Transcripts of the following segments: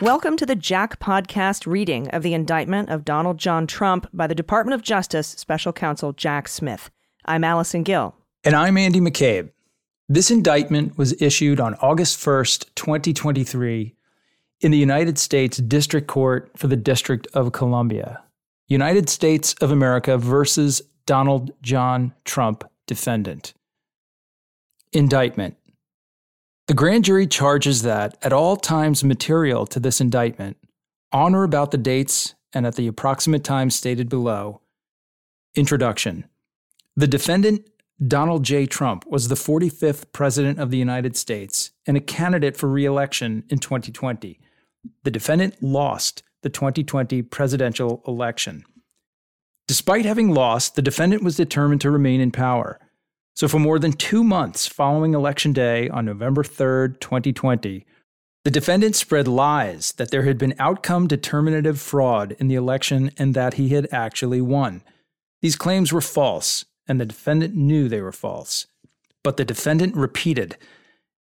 Welcome to the Jack Podcast reading of the indictment of Donald John Trump by the Department of Justice Special Counsel Jack Smith. I'm Allison Gill. And I'm Andy McCabe. This indictment was issued on August 1st, 2023, in the United States District Court for the District of Columbia. United States of America versus Donald John Trump, defendant. Indictment. The grand jury charges that, at all times material to this indictment, on or about the dates and at the approximate time stated below, Introduction. The defendant, Donald J. Trump, was the 45th President of the United States and a candidate for re election in 2020. The defendant lost the 2020 presidential election. Despite having lost, the defendant was determined to remain in power. So, for more than two months following Election Day on November 3rd, 2020, the defendant spread lies that there had been outcome determinative fraud in the election and that he had actually won. These claims were false, and the defendant knew they were false. But the defendant repeated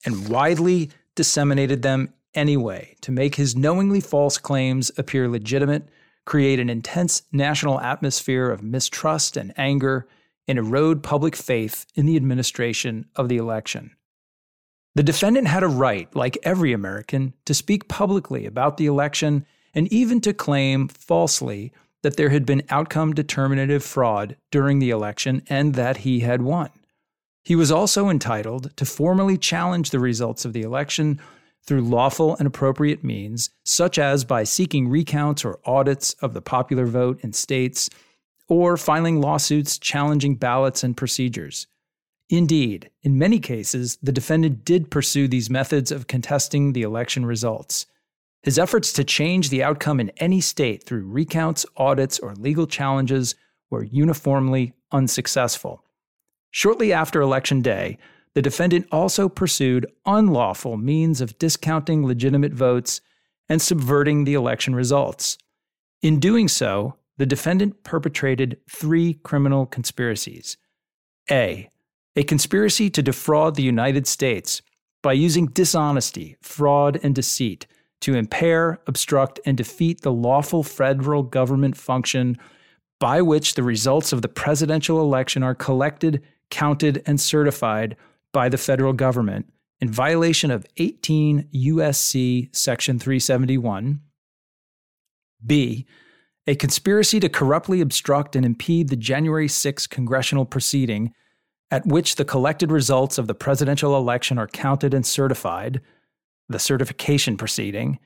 and widely disseminated them anyway to make his knowingly false claims appear legitimate, create an intense national atmosphere of mistrust and anger, and erode public faith in the administration of the election. The defendant had a right, like every American, to speak publicly about the election and even to claim falsely that there had been outcome determinative fraud during the election and that he had won. He was also entitled to formally challenge the results of the election through lawful and appropriate means, such as by seeking recounts or audits of the popular vote in states or filing lawsuits challenging ballots and procedures. Indeed, in many cases, the defendant did pursue these methods of contesting the election results. His efforts to change the outcome in any state through recounts, audits, or legal challenges were uniformly unsuccessful. Shortly after Election Day, the defendant also pursued unlawful means of discounting legitimate votes and subverting the election results. In doing so, the defendant perpetrated three criminal conspiracies. A. A conspiracy to defraud the United States by using dishonesty, fraud, and deceit to impair, obstruct, and defeat the lawful federal government function by which the results of the presidential election are collected, counted, and certified by the federal government in violation of 18 U.S.C. Section 371. B a conspiracy to corruptly obstruct and impede the January 6 congressional proceeding at which the collected results of the presidential election are counted and certified, the certification proceeding,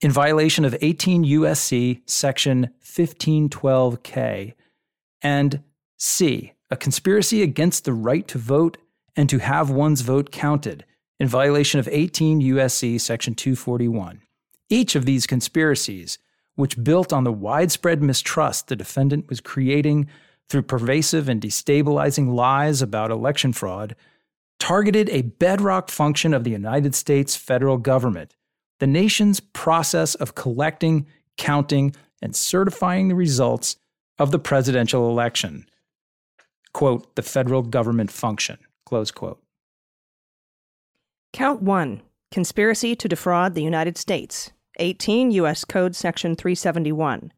in violation of 18 U.S.C. section 1512K, and C, a conspiracy against the right to vote and to have one's vote counted in violation of 18 U.S.C. section 241. Each of these conspiracies which built on the widespread mistrust the defendant was creating through pervasive and destabilizing lies about election fraud, targeted a bedrock function of the United States federal government, the nation's process of collecting, counting, and certifying the results of the presidential election. Quote, the federal government function, close quote. Count 1 Conspiracy to defraud the United States. 18 U.S. Code Section 371.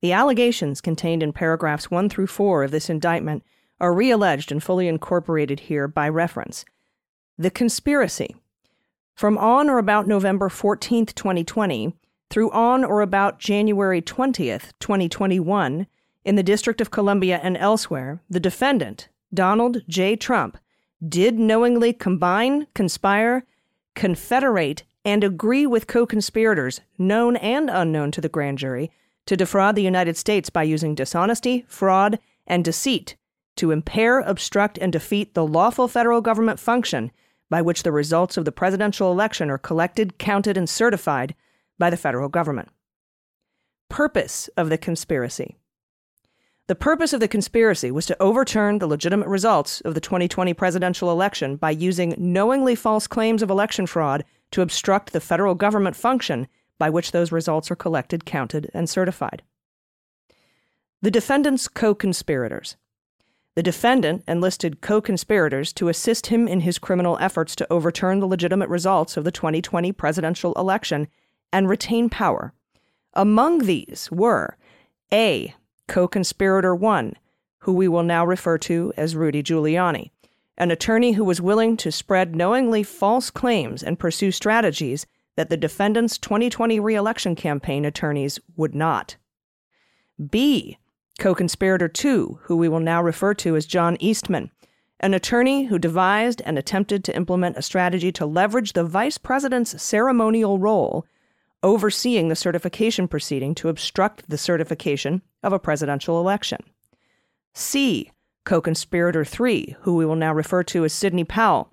The allegations contained in paragraphs 1 through 4 of this indictment are realleged and fully incorporated here by reference. The conspiracy. From on or about November 14, 2020, through on or about January 20, 2021, in the District of Columbia and elsewhere, the defendant, Donald J. Trump, did knowingly combine, conspire, confederate, and agree with co conspirators, known and unknown to the grand jury, to defraud the United States by using dishonesty, fraud, and deceit to impair, obstruct, and defeat the lawful federal government function by which the results of the presidential election are collected, counted, and certified by the federal government. Purpose of the conspiracy. The purpose of the conspiracy was to overturn the legitimate results of the 2020 presidential election by using knowingly false claims of election fraud to obstruct the federal government function by which those results are collected, counted, and certified. The defendant's co conspirators. The defendant enlisted co conspirators to assist him in his criminal efforts to overturn the legitimate results of the 2020 presidential election and retain power. Among these were A co conspirator one, who we will now refer to as Rudy Giuliani, an attorney who was willing to spread knowingly false claims and pursue strategies that the defendant's 2020 reelection campaign attorneys would not. B. Co conspirator 2, who we will now refer to as John Eastman, an attorney who devised and attempted to implement a strategy to leverage the vice president's ceremonial role overseeing the certification proceeding to obstruct the certification of a presidential election. C. Co conspirator 3, who we will now refer to as Sidney Powell,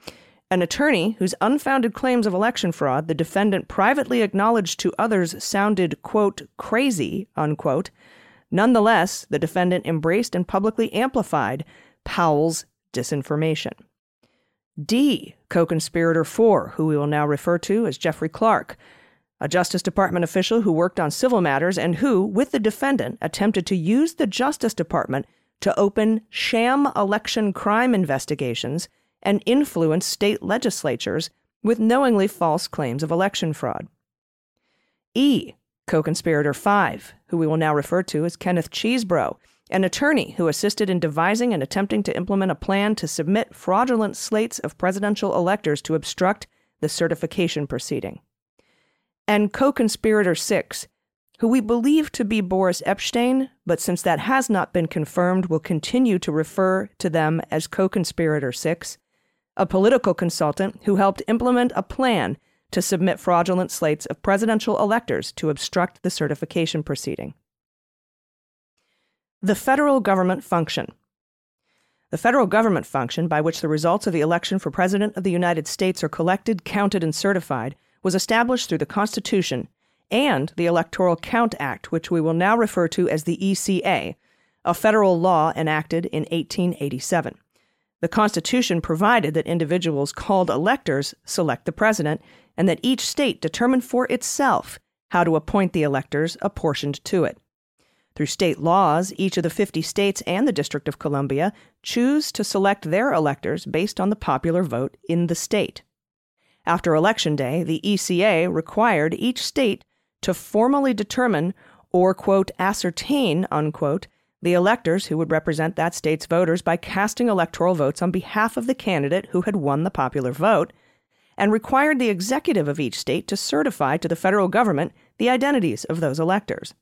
an attorney whose unfounded claims of election fraud the defendant privately acknowledged to others sounded, quote, crazy, unquote. Nonetheless, the defendant embraced and publicly amplified Powell's disinformation. D. Co conspirator 4, who we will now refer to as Jeffrey Clark, a Justice Department official who worked on civil matters and who, with the defendant, attempted to use the Justice Department to open sham election crime investigations and influence state legislatures with knowingly false claims of election fraud. E. Co conspirator 5, who we will now refer to as Kenneth Chesebro, an attorney who assisted in devising and attempting to implement a plan to submit fraudulent slates of presidential electors to obstruct the certification proceeding and co conspirator six, who we believe to be Boris Epshteyn, but since that has not been confirmed, will continue to refer to them as co conspirator six, a political consultant who helped implement a plan to submit fraudulent slates of presidential electors to obstruct the certification proceeding. The federal government function. The federal government function, by which the results of the election for President of the United States are collected, counted, and certified, was established through the Constitution and the Electoral Count Act, which we will now refer to as the ECA, a federal law enacted in 1887. The Constitution provided that individuals called electors select the president, and that each state determine for itself how to appoint the electors apportioned to it. Through state laws, each of the 50 states and the District of Columbia choose to select their electors based on the popular vote in the state. After Election Day, the ECA required each state to formally determine or, quote, ascertain, unquote, the electors who would represent that state's voters by casting electoral votes on behalf of the candidate who had won the popular vote, and required the executive of each state to certify to the federal government the identities of those electors.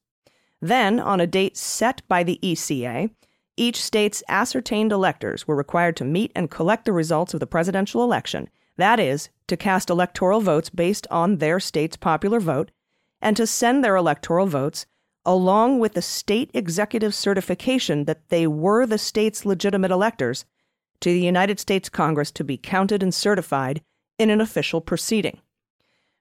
Then, on a date set by the ECA, each state's ascertained electors were required to meet and collect the results of the presidential election that is, to cast electoral votes based on their state's popular vote, and to send their electoral votes along with the state executive certification that they were the state's legitimate electors to the United States Congress to be counted and certified in an official proceeding.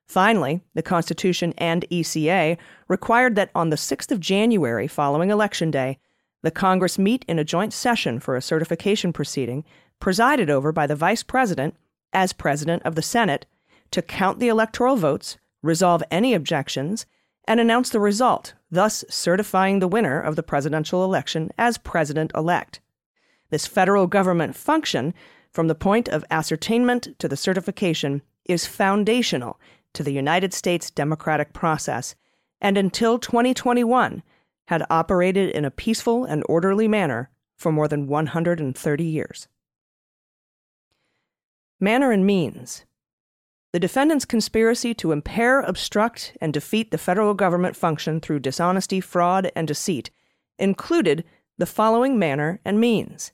Finally, the Constitution and ECA required that on the 6th of January following Election Day, the Congress meet in a joint session for a certification proceeding presided over by the Vice President as President of the Senate to count the electoral votes, resolve any objections, and announce the result, thus certifying the winner of the presidential election as President elect. This federal government function, from the point of ascertainment to the certification, is foundational to the United States democratic process, and until 2021 had operated in a peaceful and orderly manner for more than 130 years. Manner and means. The defendant's conspiracy to impair, obstruct, and defeat the federal government function through dishonesty, fraud, and deceit included the following manner and means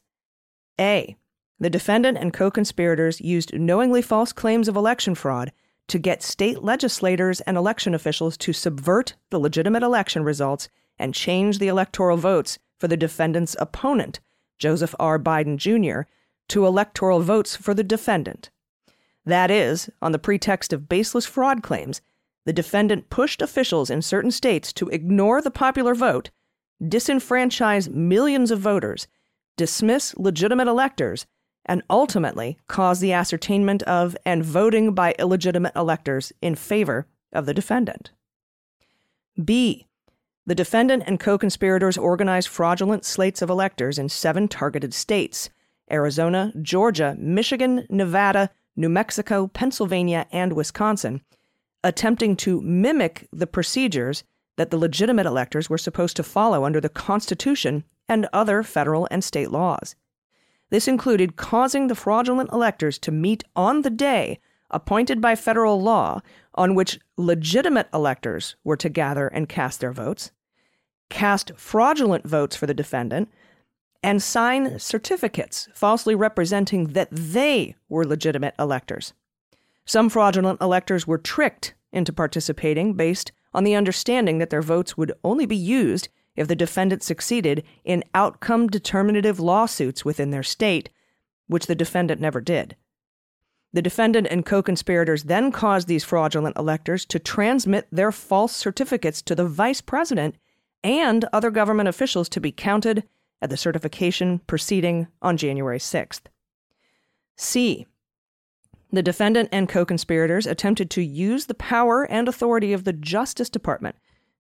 A. The defendant and co conspirators used knowingly false claims of election fraud to get state legislators and election officials to subvert the legitimate election results and change the electoral votes for the defendant's opponent, Joseph R. Biden Jr., to electoral votes for the defendant. That is, on the pretext of baseless fraud claims, the defendant pushed officials in certain states to ignore the popular vote, disenfranchise millions of voters, dismiss legitimate electors, and ultimately cause the ascertainment of and voting by illegitimate electors in favor of the defendant. B. The defendant and co conspirators organized fraudulent slates of electors in seven targeted states Arizona, Georgia, Michigan, Nevada, New Mexico, Pennsylvania, and Wisconsin, attempting to mimic the procedures that the legitimate electors were supposed to follow under the Constitution and other federal and state laws. This included causing the fraudulent electors to meet on the day appointed by federal law on which legitimate electors were to gather and cast their votes, cast fraudulent votes for the defendant, and sign certificates falsely representing that they were legitimate electors. Some fraudulent electors were tricked into participating based on the understanding that their votes would only be used if the defendant succeeded in outcome determinative lawsuits within their state, which the defendant never did. The defendant and co conspirators then caused these fraudulent electors to transmit their false certificates to the vice president and other government officials to be counted at the certification proceeding on January 6th. C. The defendant and co conspirators attempted to use the power and authority of the Justice Department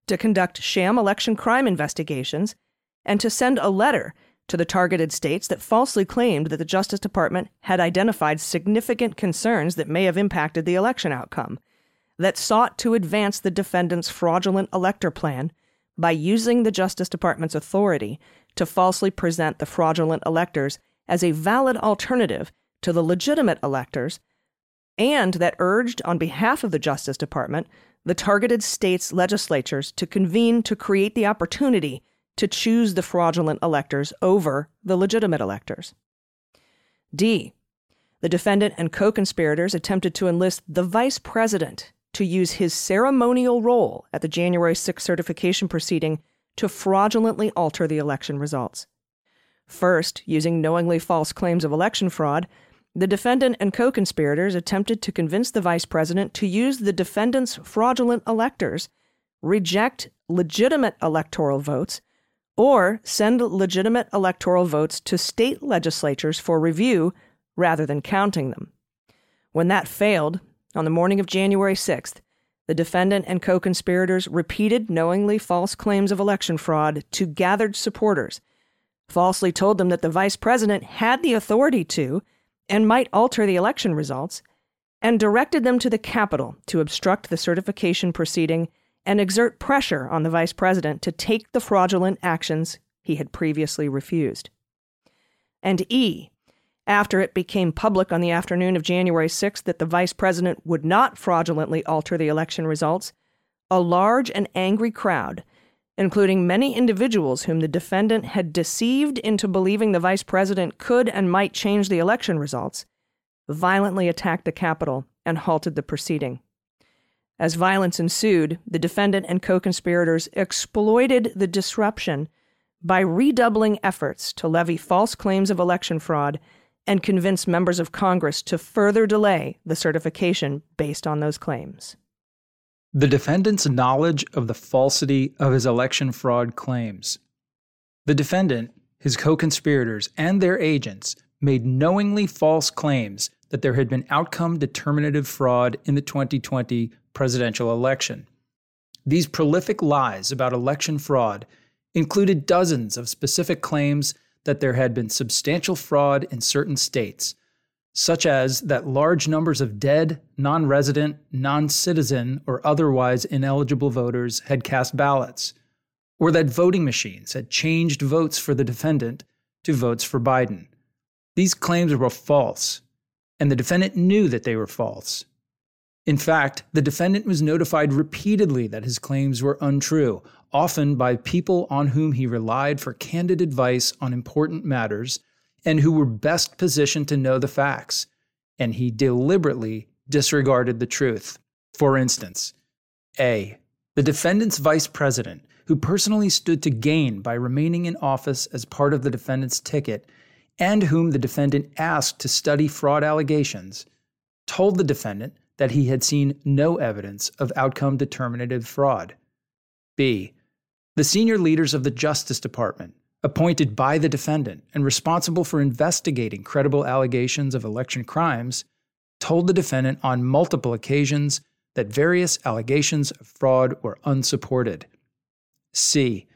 to conduct sham election crime investigations and to send a letter to the targeted states that falsely claimed that the Justice Department had identified significant concerns that may have impacted the election outcome, that sought to advance the defendant's fraudulent elector plan by using the Justice Department's authority to falsely present the fraudulent electors as a valid alternative to the legitimate electors, and that urged, on behalf of the Justice Department, the targeted states' legislatures to convene to create the opportunity to choose the fraudulent electors over the legitimate electors. D. The defendant and co conspirators attempted to enlist the vice president to use his ceremonial role at the January 6 certification proceeding to fraudulently alter the election results. First, using knowingly false claims of election fraud, the defendant and co conspirators attempted to convince the vice president to use the defendant's fraudulent electors, reject legitimate electoral votes, or send legitimate electoral votes to state legislatures for review rather than counting them. When that failed, on the morning of January 6th, the defendant and co conspirators repeated knowingly false claims of election fraud to gathered supporters, falsely told them that the vice president had the authority to and might alter the election results, and directed them to the Capitol to obstruct the certification proceeding and exert pressure on the vice president to take the fraudulent actions he had previously refused. And E, after it became public on the afternoon of January 6th that the vice president would not fraudulently alter the election results, a large and angry crowd, including many individuals whom the defendant had deceived into believing the vice president could and might change the election results, violently attacked the Capitol and halted the proceeding. As violence ensued, the defendant and co conspirators exploited the disruption by redoubling efforts to levy false claims of election fraud and convince members of Congress to further delay the certification based on those claims. The defendant's knowledge of the falsity of his election fraud claims. The defendant, his co conspirators, and their agents made knowingly false claims that there had been outcome determinative fraud in the 2020 presidential election. These prolific lies about election fraud included dozens of specific claims that there had been substantial fraud in certain states, such as that large numbers of dead, non resident, non citizen, or otherwise ineligible voters had cast ballots, or that voting machines had changed votes for the defendant to votes for Biden. These claims were false, and the defendant knew that they were false. In fact, the defendant was notified repeatedly that his claims were untrue, often by people on whom he relied for candid advice on important matters and who were best positioned to know the facts, and he deliberately disregarded the truth. For instance, A. The defendant's vice president, who personally stood to gain by remaining in office as part of the defendant's ticket, and whom the defendant asked to study fraud allegations, told the defendant that he had seen no evidence of outcome determinative fraud. B. The senior leaders of the Justice Department, appointed by the defendant and responsible for investigating credible allegations of election crimes, told the defendant on multiple occasions that various allegations of fraud were unsupported. C.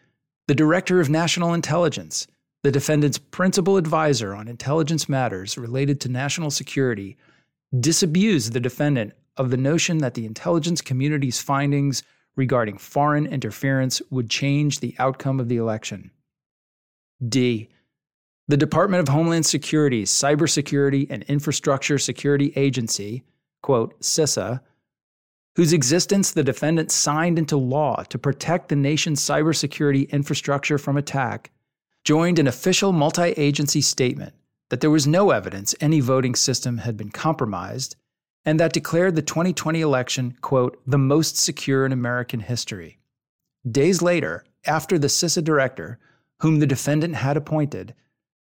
The Director of National Intelligence, the defendant's principal advisor on intelligence matters related to national security, disabused the defendant of the notion that the intelligence community's findings regarding foreign interference would change the outcome of the election. D. The Department of Homeland Security's Cybersecurity and Infrastructure Security Agency, quote, CISA, whose existence the defendant signed into law to protect the nation's cybersecurity infrastructure from attack, joined an official multi agency statement that there was no evidence any voting system had been compromised and that declared the 2020 election, quote, the most secure in American history. Days later, after the CISA director, whom the defendant had appointed,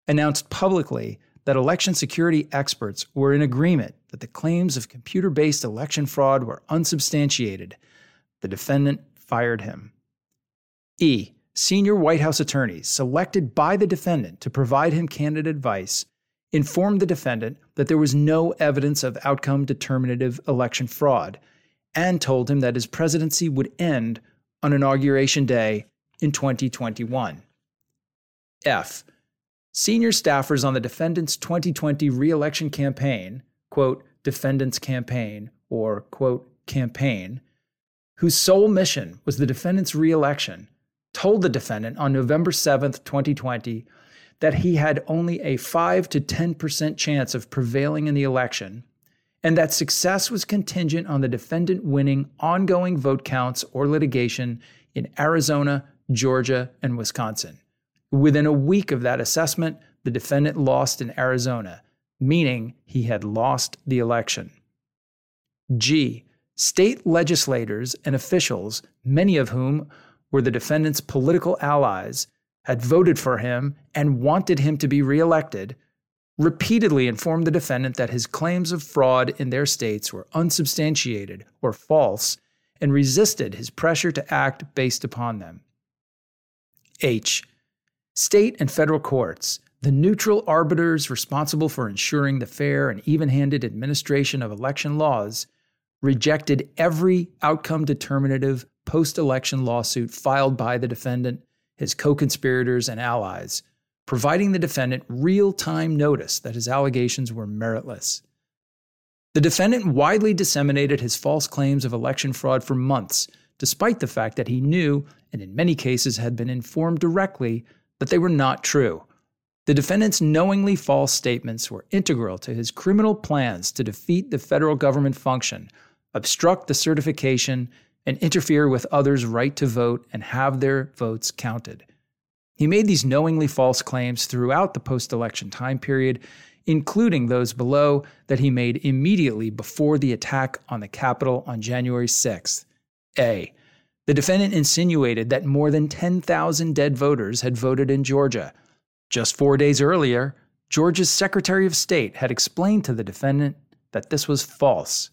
announced publicly that election security experts were in agreement that the claims of computer based election fraud were unsubstantiated, the defendant fired him. E. Senior White House attorneys selected by the defendant to provide him candid advice informed the defendant that there was no evidence of outcome determinative election fraud and told him that his presidency would end on Inauguration Day in 2021. F. Senior staffers on the defendant's 2020 reelection campaign, quote, defendant's campaign, or, quote, campaign, whose sole mission was the defendant's reelection, told the defendant on November 7, 2020, that he had only a 5 to 10% chance of prevailing in the election, and that success was contingent on the defendant winning ongoing vote counts or litigation in Arizona, Georgia, and Wisconsin. Within a week of that assessment, the defendant lost in Arizona, meaning he had lost the election. G. State legislators and officials, many of whom were the defendant's political allies, had voted for him and wanted him to be reelected, repeatedly informed the defendant that his claims of fraud in their states were unsubstantiated or false and resisted his pressure to act based upon them. H. State and federal courts, the neutral arbiters responsible for ensuring the fair and even handed administration of election laws, rejected every outcome determinative post election lawsuit filed by the defendant his co conspirators, and allies, providing the defendant real time notice that his allegations were meritless. The defendant widely disseminated his false claims of election fraud for months, despite the fact that he knew, and in many cases had been informed directly, that they were not true. The defendant's knowingly false statements were integral to his criminal plans to defeat the federal government function, obstruct the certification, and interfere with others' right to vote and have their votes counted. He made these knowingly false claims throughout the post election time period, including those below that he made immediately before the attack on the Capitol on January 6th. A. The defendant insinuated that more than 10,000 dead voters had voted in Georgia. Just four days earlier, Georgia's Secretary of State had explained to the defendant that this was false.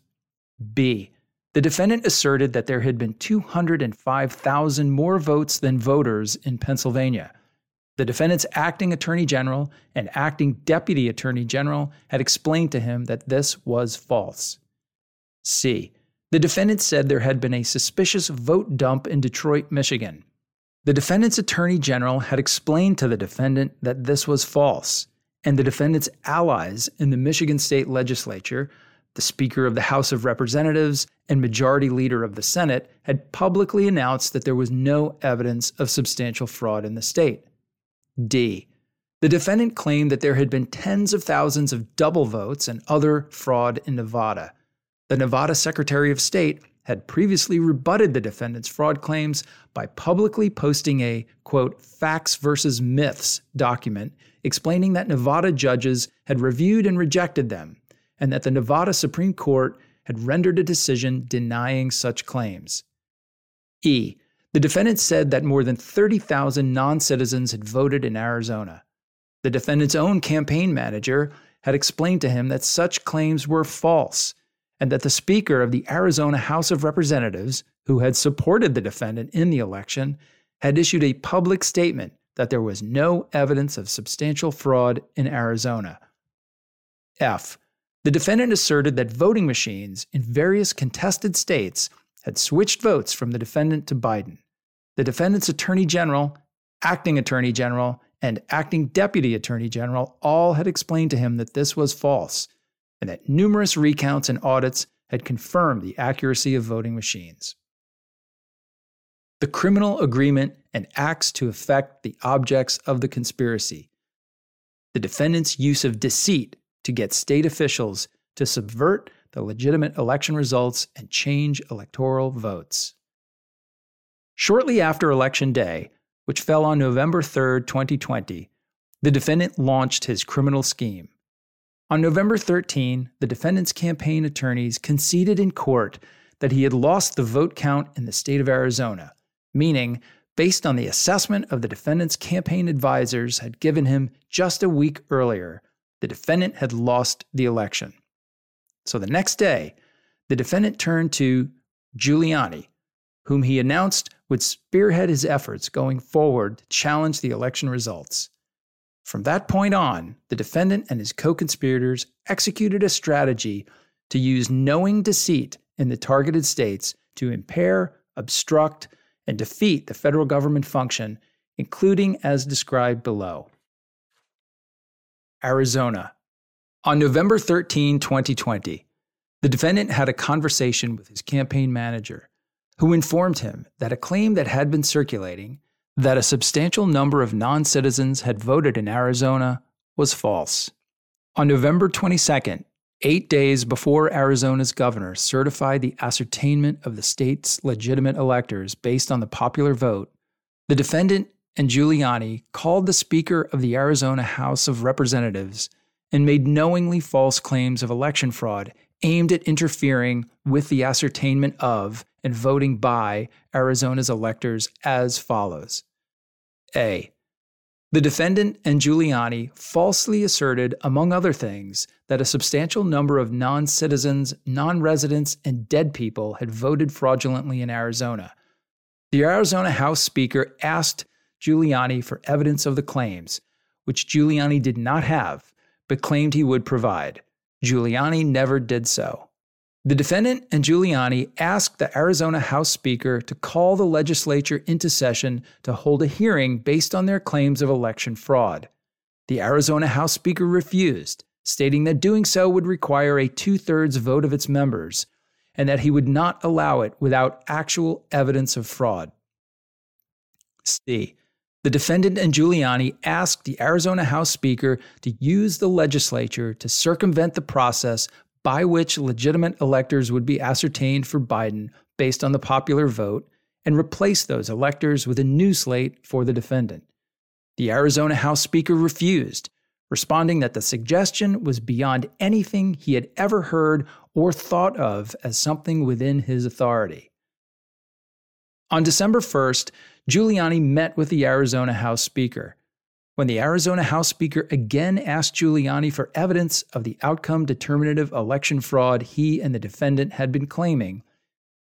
B. The defendant asserted that there had been 205,000 more votes than voters in Pennsylvania. The defendant's acting attorney general and acting deputy attorney general had explained to him that this was false. C. The defendant said there had been a suspicious vote dump in Detroit, Michigan. The defendant's attorney general had explained to the defendant that this was false, and the defendant's allies in the Michigan state legislature the Speaker of the House of Representatives and Majority Leader of the Senate had publicly announced that there was no evidence of substantial fraud in the state. D. The defendant claimed that there had been tens of thousands of double votes and other fraud in Nevada. The Nevada Secretary of State had previously rebutted the defendant's fraud claims by publicly posting a, quote, facts versus myths document explaining that Nevada judges had reviewed and rejected them and that the Nevada Supreme Court had rendered a decision denying such claims. E. The defendant said that more than 30,000 non citizens had voted in Arizona. The defendant's own campaign manager had explained to him that such claims were false and that the Speaker of the Arizona House of Representatives, who had supported the defendant in the election, had issued a public statement that there was no evidence of substantial fraud in Arizona. F. The defendant asserted that voting machines in various contested states had switched votes from the defendant to Biden. The defendant's attorney general, acting attorney general, and acting deputy attorney general all had explained to him that this was false and that numerous recounts and audits had confirmed the accuracy of voting machines. The criminal agreement and acts to effect the objects of the conspiracy. The defendant's use of deceit to get state officials to subvert the legitimate election results and change electoral votes. Shortly after Election Day, which fell on November 3, 2020, the defendant launched his criminal scheme. On November 13, the defendant's campaign attorneys conceded in court that he had lost the vote count in the state of Arizona, meaning, based on the assessment of the defendant's campaign advisors had given him just a week earlier, the defendant had lost the election. So the next day, the defendant turned to Giuliani, whom he announced would spearhead his efforts going forward to challenge the election results. From that point on, the defendant and his co conspirators executed a strategy to use knowing deceit in the targeted states to impair, obstruct, and defeat the federal government function, including as described below. Arizona. On November 13, 2020, the defendant had a conversation with his campaign manager who informed him that a claim that had been circulating that a substantial number of non citizens had voted in Arizona was false. On November 22nd, eight days before Arizona's governor certified the ascertainment of the state's legitimate electors based on the popular vote, the defendant and Giuliani called the Speaker of the Arizona House of Representatives and made knowingly false claims of election fraud aimed at interfering with the ascertainment of and voting by Arizona's electors as follows A. The defendant and Giuliani falsely asserted, among other things, that a substantial number of non citizens, non residents, and dead people had voted fraudulently in Arizona. The Arizona House Speaker asked Giuliani for evidence of the claims, which Giuliani did not have, but claimed he would provide. Giuliani never did so. The defendant and Giuliani asked the Arizona House Speaker to call the legislature into session to hold a hearing based on their claims of election fraud. The Arizona House Speaker refused, stating that doing so would require a two thirds vote of its members and that he would not allow it without actual evidence of fraud. C. The defendant and Giuliani asked the Arizona House Speaker to use the legislature to circumvent the process by which legitimate electors would be ascertained for Biden based on the popular vote and replace those electors with a new slate for the defendant. The Arizona House Speaker refused, responding that the suggestion was beyond anything he had ever heard or thought of as something within his authority. On December 1st, Giuliani met with the Arizona House Speaker. When the Arizona House Speaker again asked Giuliani for evidence of the outcome determinative election fraud he and the defendant had been claiming,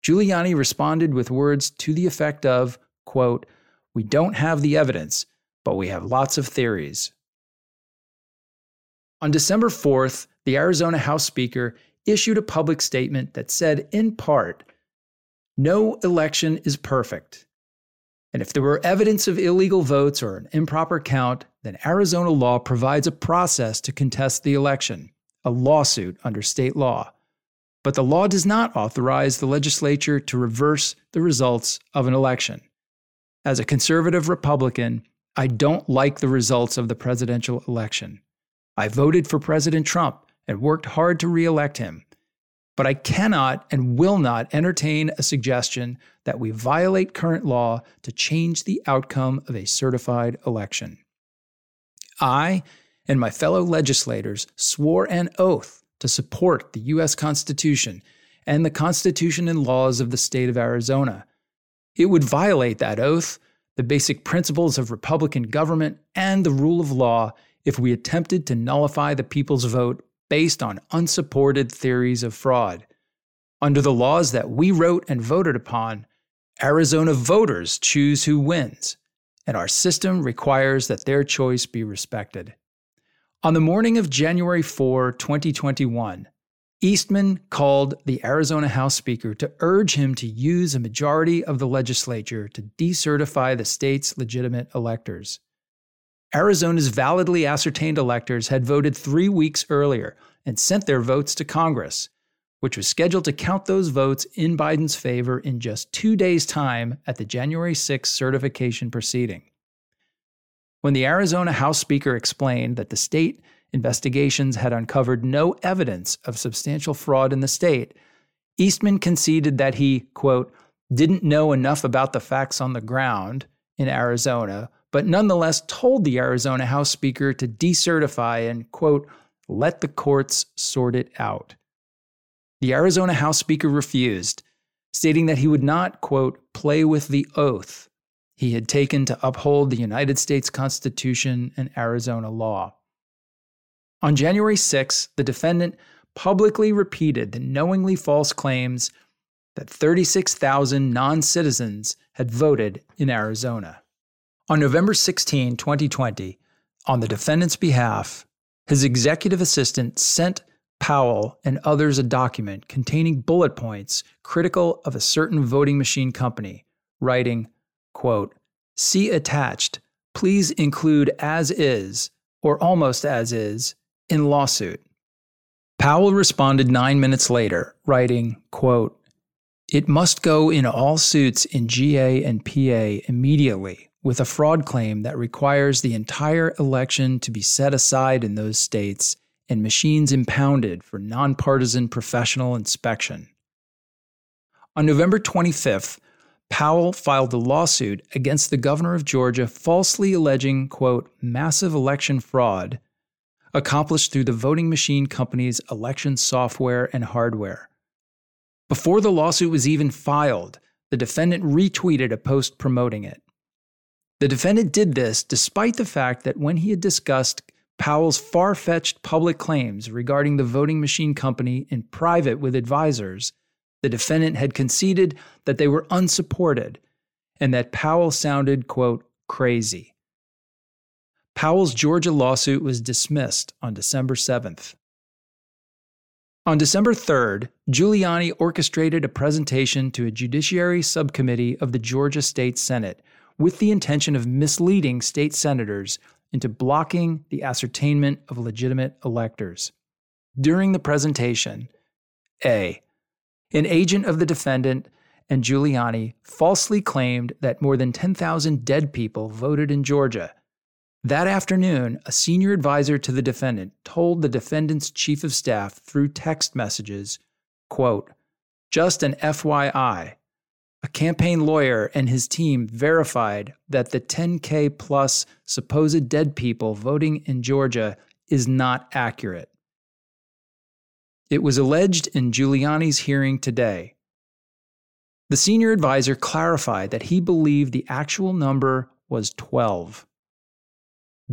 Giuliani responded with words to the effect of, quote, We don't have the evidence, but we have lots of theories. On December 4th, the Arizona House Speaker issued a public statement that said, in part, No election is perfect. And if there were evidence of illegal votes or an improper count, then Arizona law provides a process to contest the election, a lawsuit under state law. But the law does not authorize the legislature to reverse the results of an election. As a conservative Republican, I don't like the results of the presidential election. I voted for President Trump and worked hard to reelect him. But I cannot and will not entertain a suggestion that we violate current law to change the outcome of a certified election. I and my fellow legislators swore an oath to support the U.S. Constitution and the Constitution and laws of the state of Arizona. It would violate that oath, the basic principles of Republican government, and the rule of law if we attempted to nullify the people's vote based on unsupported theories of fraud. Under the laws that we wrote and voted upon, Arizona voters choose who wins, and our system requires that their choice be respected. On the morning of January 4, 2021, Eastman called the Arizona House Speaker to urge him to use a majority of the legislature to decertify the state's legitimate electors. Arizona's validly ascertained electors had voted three weeks earlier and sent their votes to Congress, which was scheduled to count those votes in Biden's favor in just two days' time at the January 6 certification proceeding. When the Arizona House Speaker explained that the state investigations had uncovered no evidence of substantial fraud in the state, Eastman conceded that he, quote, didn't know enough about the facts on the ground in Arizona, but nonetheless told the Arizona House Speaker to decertify and, quote, let the courts sort it out. The Arizona House Speaker refused, stating that he would not, quote, play with the oath he had taken to uphold the United States Constitution and Arizona law. On January 6, the defendant publicly repeated the knowingly false claims that 36,000 non citizens had voted in Arizona. On November 16, 2020, on the defendant's behalf, his executive assistant sent Powell and others a document containing bullet points critical of a certain voting machine company, writing, quote, See attached, please include as is, or almost as is, in lawsuit. Powell responded nine minutes later, writing, quote, It must go in all suits in GA and PA immediately with a fraud claim that requires the entire election to be set aside in those states and machines impounded for nonpartisan professional inspection. On November 25th, Powell filed a lawsuit against the governor of Georgia falsely alleging, quote, massive election fraud accomplished through the voting machine company's election software and hardware. Before the lawsuit was even filed, the defendant retweeted a post promoting it. The defendant did this despite the fact that when he had discussed Powell's far fetched public claims regarding the voting machine company in private with advisors, the defendant had conceded that they were unsupported and that Powell sounded, quote, crazy. Powell's Georgia lawsuit was dismissed on December 7th. On December 3rd, Giuliani orchestrated a presentation to a judiciary subcommittee of the Georgia State Senate with the intention of misleading state senators into blocking the ascertainment of legitimate electors. During the presentation, A. An agent of the defendant and Giuliani falsely claimed that more than 10,000 dead people voted in Georgia. That afternoon, a senior advisor to the defendant told the defendant's chief of staff through text messages, quote, just an FYI, a campaign lawyer and his team verified that the 10K plus supposed dead people voting in Georgia is not accurate. It was alleged in Giuliani's hearing today. The senior advisor clarified that he believed the actual number was 12.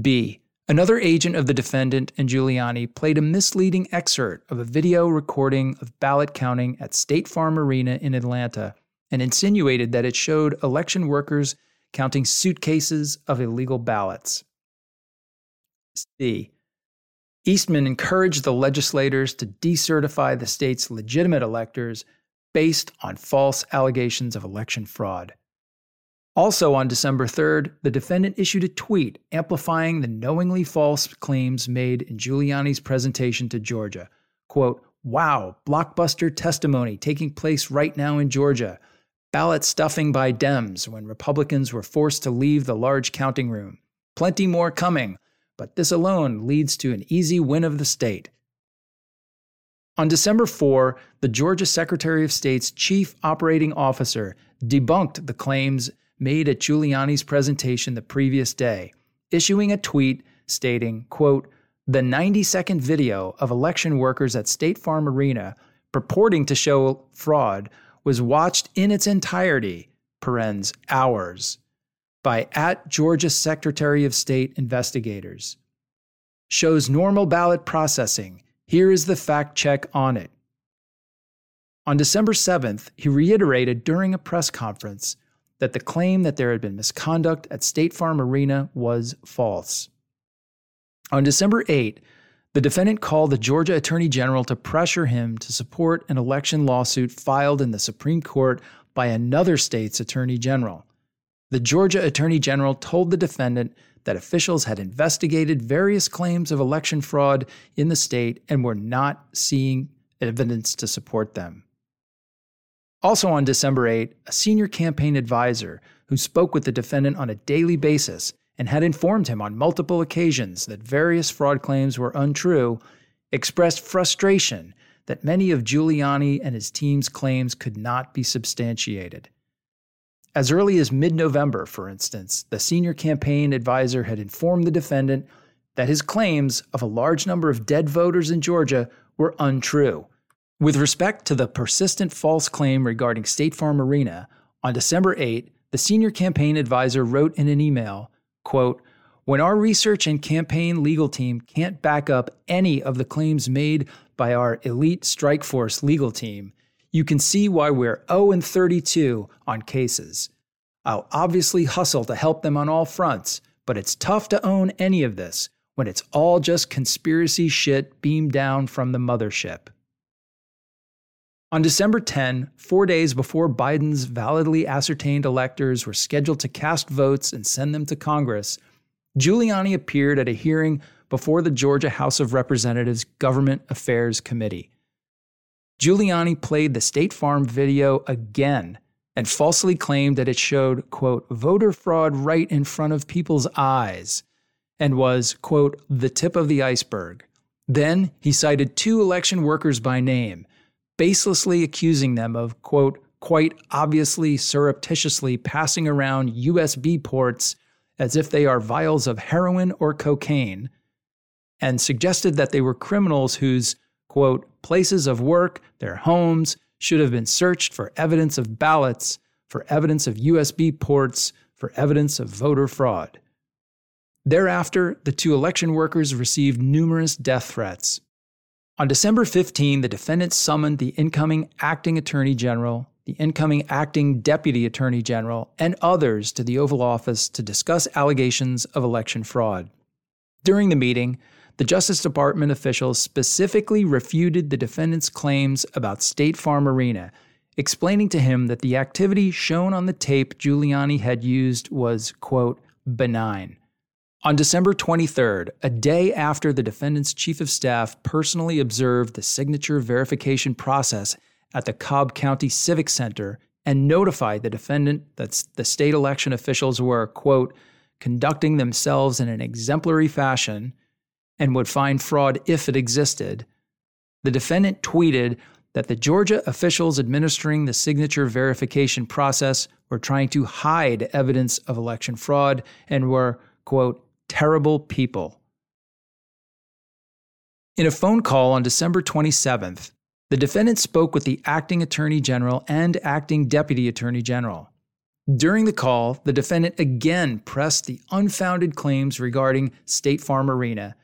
B. Another agent of the defendant and Giuliani played a misleading excerpt of a video recording of ballot counting at State Farm Arena in Atlanta and insinuated that it showed election workers counting suitcases of illegal ballots. C. Eastman encouraged the legislators to decertify the state's legitimate electors based on false allegations of election fraud. Also on December 3rd, the defendant issued a tweet amplifying the knowingly false claims made in Giuliani's presentation to Georgia. Quote, Wow, blockbuster testimony taking place right now in Georgia ballot stuffing by Dems when Republicans were forced to leave the large counting room. Plenty more coming, but this alone leads to an easy win of the state. On December 4, the Georgia Secretary of State's chief operating officer debunked the claims made at Giuliani's presentation the previous day, issuing a tweet stating, quote, the 90 second video of election workers at State Farm Arena purporting to show fraud was watched in its entirety, parens, hours, by at Georgia Secretary of State investigators. Shows normal ballot processing. Here is the fact check on it. On December 7th, he reiterated during a press conference that the claim that there had been misconduct at State Farm Arena was false. On December 8, the defendant called the Georgia Attorney General to pressure him to support an election lawsuit filed in the Supreme Court by another state's Attorney General. The Georgia Attorney General told the defendant that officials had investigated various claims of election fraud in the state and were not seeing evidence to support them. Also on December 8, a senior campaign advisor who spoke with the defendant on a daily basis and had informed him on multiple occasions that various fraud claims were untrue expressed frustration that many of Giuliani and his team's claims could not be substantiated. As early as mid November, for instance, the senior campaign advisor had informed the defendant that his claims of a large number of dead voters in Georgia were untrue. With respect to the persistent false claim regarding State Farm Arena, on December 8, the senior campaign advisor wrote in an email, quote, when our research and campaign legal team can't back up any of the claims made by our elite strike force legal team, you can see why we're 0 and 32 on cases. I'll obviously hustle to help them on all fronts, but it's tough to own any of this when it's all just conspiracy shit beamed down from the mothership. On December 10, four days before Biden's validly ascertained electors were scheduled to cast votes and send them to Congress, Giuliani appeared at a hearing before the Georgia House of Representatives Government Affairs Committee. Giuliani played the State Farm video again and falsely claimed that it showed, quote, voter fraud right in front of people's eyes and was, quote, the tip of the iceberg. Then he cited two election workers by name, baselessly accusing them of, quote, quite obviously surreptitiously passing around USB ports as if they are vials of heroin or cocaine, and suggested that they were criminals whose, quote, places of work, their homes, should have been searched for evidence of ballots, for evidence of USB ports, for evidence of voter fraud. Thereafter, the two election workers received numerous death threats. On December 15, the defendants summoned the incoming acting attorney general, the incoming acting deputy attorney general, and others to the Oval Office to discuss allegations of election fraud. During the meeting, the Justice Department officials specifically refuted the defendant's claims about State Farm Arena, explaining to him that the activity shown on the tape Giuliani had used was, quote, benign. On December 23rd, a day after the defendant's chief of staff personally observed the signature verification process at the Cobb County Civic Center and notified the defendant that the state election officials were, quote, conducting themselves in an exemplary fashion and would find fraud if it existed, the defendant tweeted that the Georgia officials administering the signature verification process were trying to hide evidence of election fraud and were, quote, terrible people. In a phone call on December 27th, the defendant spoke with the acting attorney general and acting deputy attorney general. During the call, the defendant again pressed the unfounded claims regarding State Farm Arena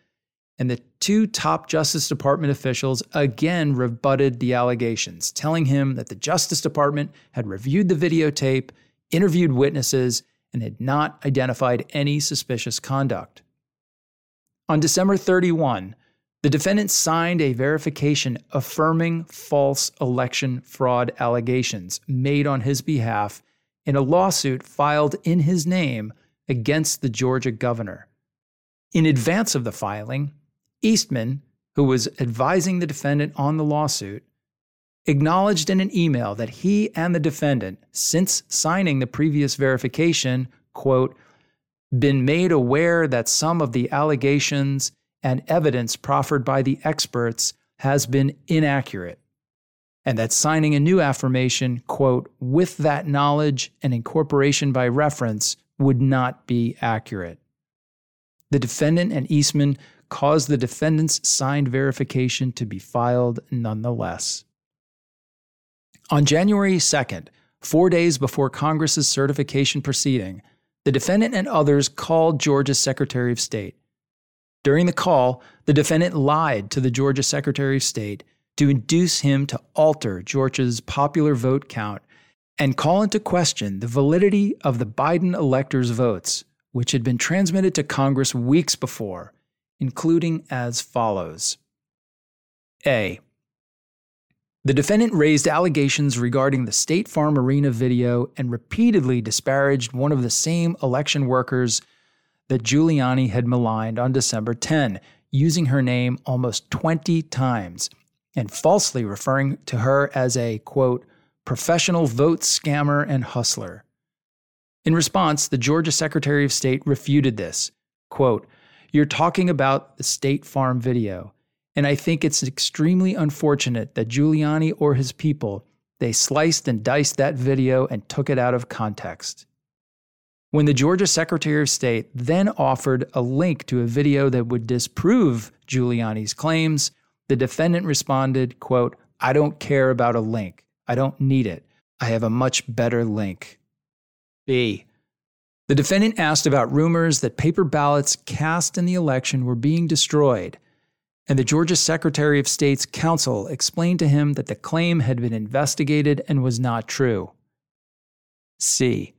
and the two top Justice Department officials again rebutted the allegations, telling him that the Justice Department had reviewed the videotape, interviewed witnesses, and had not identified any suspicious conduct. On December 31, the defendant signed a verification affirming false election fraud allegations made on his behalf in a lawsuit filed in his name against the Georgia governor. In advance of the filing, Eastman, who was advising the defendant on the lawsuit, acknowledged in an email that he and the defendant, since signing the previous verification, quote, been made aware that some of the allegations and evidence proffered by the experts has been inaccurate, and that signing a new affirmation, quote, with that knowledge and incorporation by reference would not be accurate. The defendant and Eastman caused the defendant's signed verification to be filed nonetheless. On January 2nd, four days before Congress's certification proceeding, the defendant and others called Georgia's Secretary of State. During the call, the defendant lied to the Georgia Secretary of State, to induce him to alter Georgia's popular vote count and call into question the validity of the Biden electors' votes, which had been transmitted to Congress weeks before, including as follows A. The defendant raised allegations regarding the State Farm Arena video and repeatedly disparaged one of the same election workers that Giuliani had maligned on December 10, using her name almost 20 times and falsely referring to her as a, quote, professional vote scammer and hustler. In response, the Georgia Secretary of State refuted this. Quote, You're talking about the State Farm video, and I think it's extremely unfortunate that Giuliani or his people they sliced and diced that video and took it out of context. When the Georgia Secretary of State then offered a link to a video that would disprove Giuliani's claims, the defendant responded, quote, I don't care about a link. I don't need it. I have a much better link. B. The defendant asked about rumors that paper ballots cast in the election were being destroyed, and the Georgia Secretary of State's counsel explained to him that the claim had been investigated and was not true. C.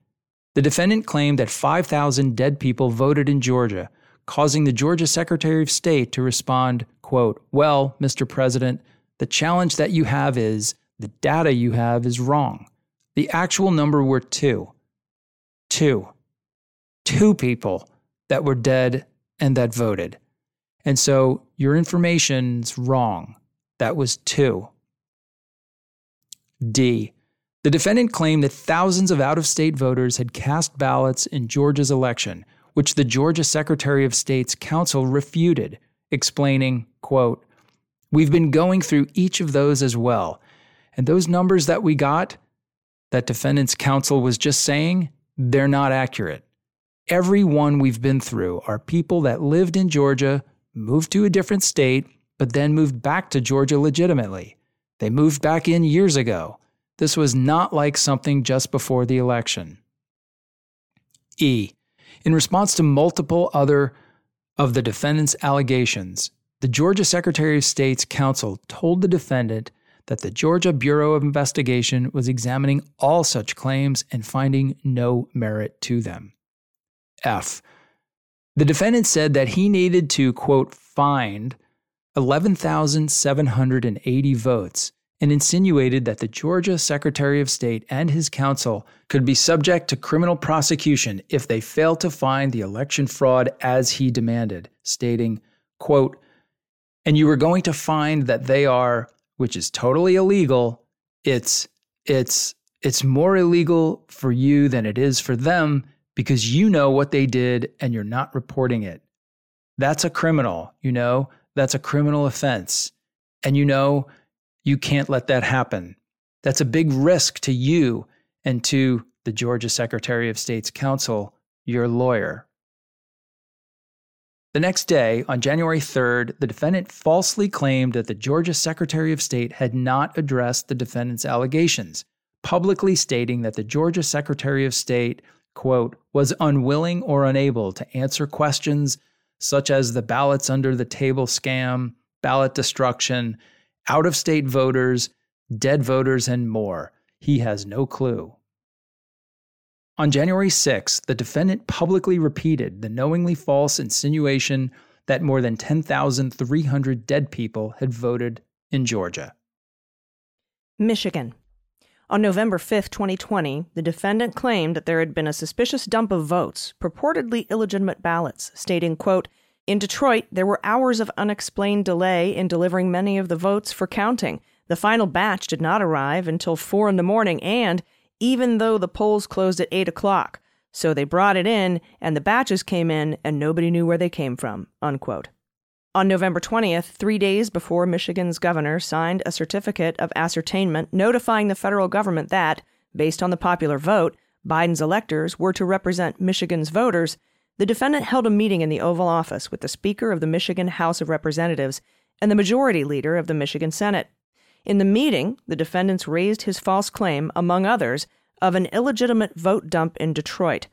The defendant claimed that 5,000 dead people voted in Georgia, causing the Georgia Secretary of State to respond, quote, Well, Mr. President, the challenge that you have is the data you have is wrong. The actual number were two. Two. Two people that were dead and that voted. And so your information's wrong. That was two. D. The defendant claimed that thousands of out of state voters had cast ballots in Georgia's election, which the Georgia Secretary of State's counsel refuted, explaining, quote, We've been going through each of those as well. And those numbers that we got, that defendant's counsel was just saying, they're not accurate. Every one we've been through are people that lived in Georgia, moved to a different state, but then moved back to Georgia legitimately. They moved back in years ago. This was not like something just before the election. E. In response to multiple other of the defendant's allegations, the Georgia Secretary of State's counsel told the defendant that the Georgia Bureau of Investigation was examining all such claims and finding no merit to them. F. The defendant said that he needed to, quote, find 11,780 votes and insinuated that the Georgia Secretary of State and his counsel could be subject to criminal prosecution if they failed to find the election fraud as he demanded, stating, quote, and you were going to find that they are, which is totally illegal, it's it's it's more illegal for you than it is for them because you know what they did and you're not reporting it. That's a criminal, you know? That's a criminal offense. And you know, you can't let that happen. That's a big risk to you and to the Georgia Secretary of State's counsel, your lawyer. The next day, on January 3rd, the defendant falsely claimed that the Georgia Secretary of State had not addressed the defendant's allegations, publicly stating that the Georgia Secretary of State, quote, was unwilling or unable to answer questions such as the ballots under the table scam, ballot destruction, out of state voters, dead voters, and more. He has no clue. On January 6, the defendant publicly repeated the knowingly false insinuation that more than 10,300 dead people had voted in Georgia. Michigan. On November 5, 2020, the defendant claimed that there had been a suspicious dump of votes, purportedly illegitimate ballots, stating, quote, in Detroit, there were hours of unexplained delay in delivering many of the votes for counting. The final batch did not arrive until 4 in the morning, and even though the polls closed at 8 o'clock, so they brought it in, and the batches came in, and nobody knew where they came from. Unquote. On November 20th, three days before Michigan's governor signed a certificate of ascertainment notifying the federal government that, based on the popular vote, Biden's electors were to represent Michigan's voters, the defendant held a meeting in the Oval Office with the Speaker of the Michigan House of Representatives and the Majority Leader of the Michigan Senate. In the meeting, the defendants raised his false claim, among others, of an illegitimate vote dump in Detroit.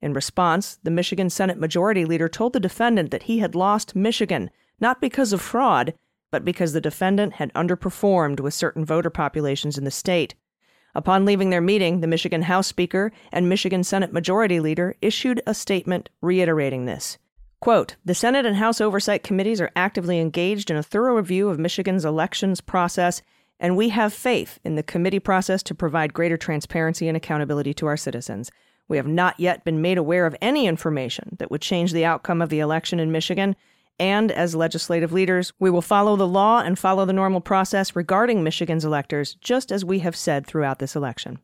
In response, the Michigan Senate Majority Leader told the defendant that he had lost Michigan, not because of fraud, but because the defendant had underperformed with certain voter populations in the state. Upon leaving their meeting, the Michigan House Speaker and Michigan Senate Majority Leader issued a statement reiterating this. Quote The Senate and House Oversight Committees are actively engaged in a thorough review of Michigan's elections process, and we have faith in the committee process to provide greater transparency and accountability to our citizens. We have not yet been made aware of any information that would change the outcome of the election in Michigan, and as legislative leaders, we will follow the law and follow the normal process regarding Michigan's electors, just as we have said throughout this election.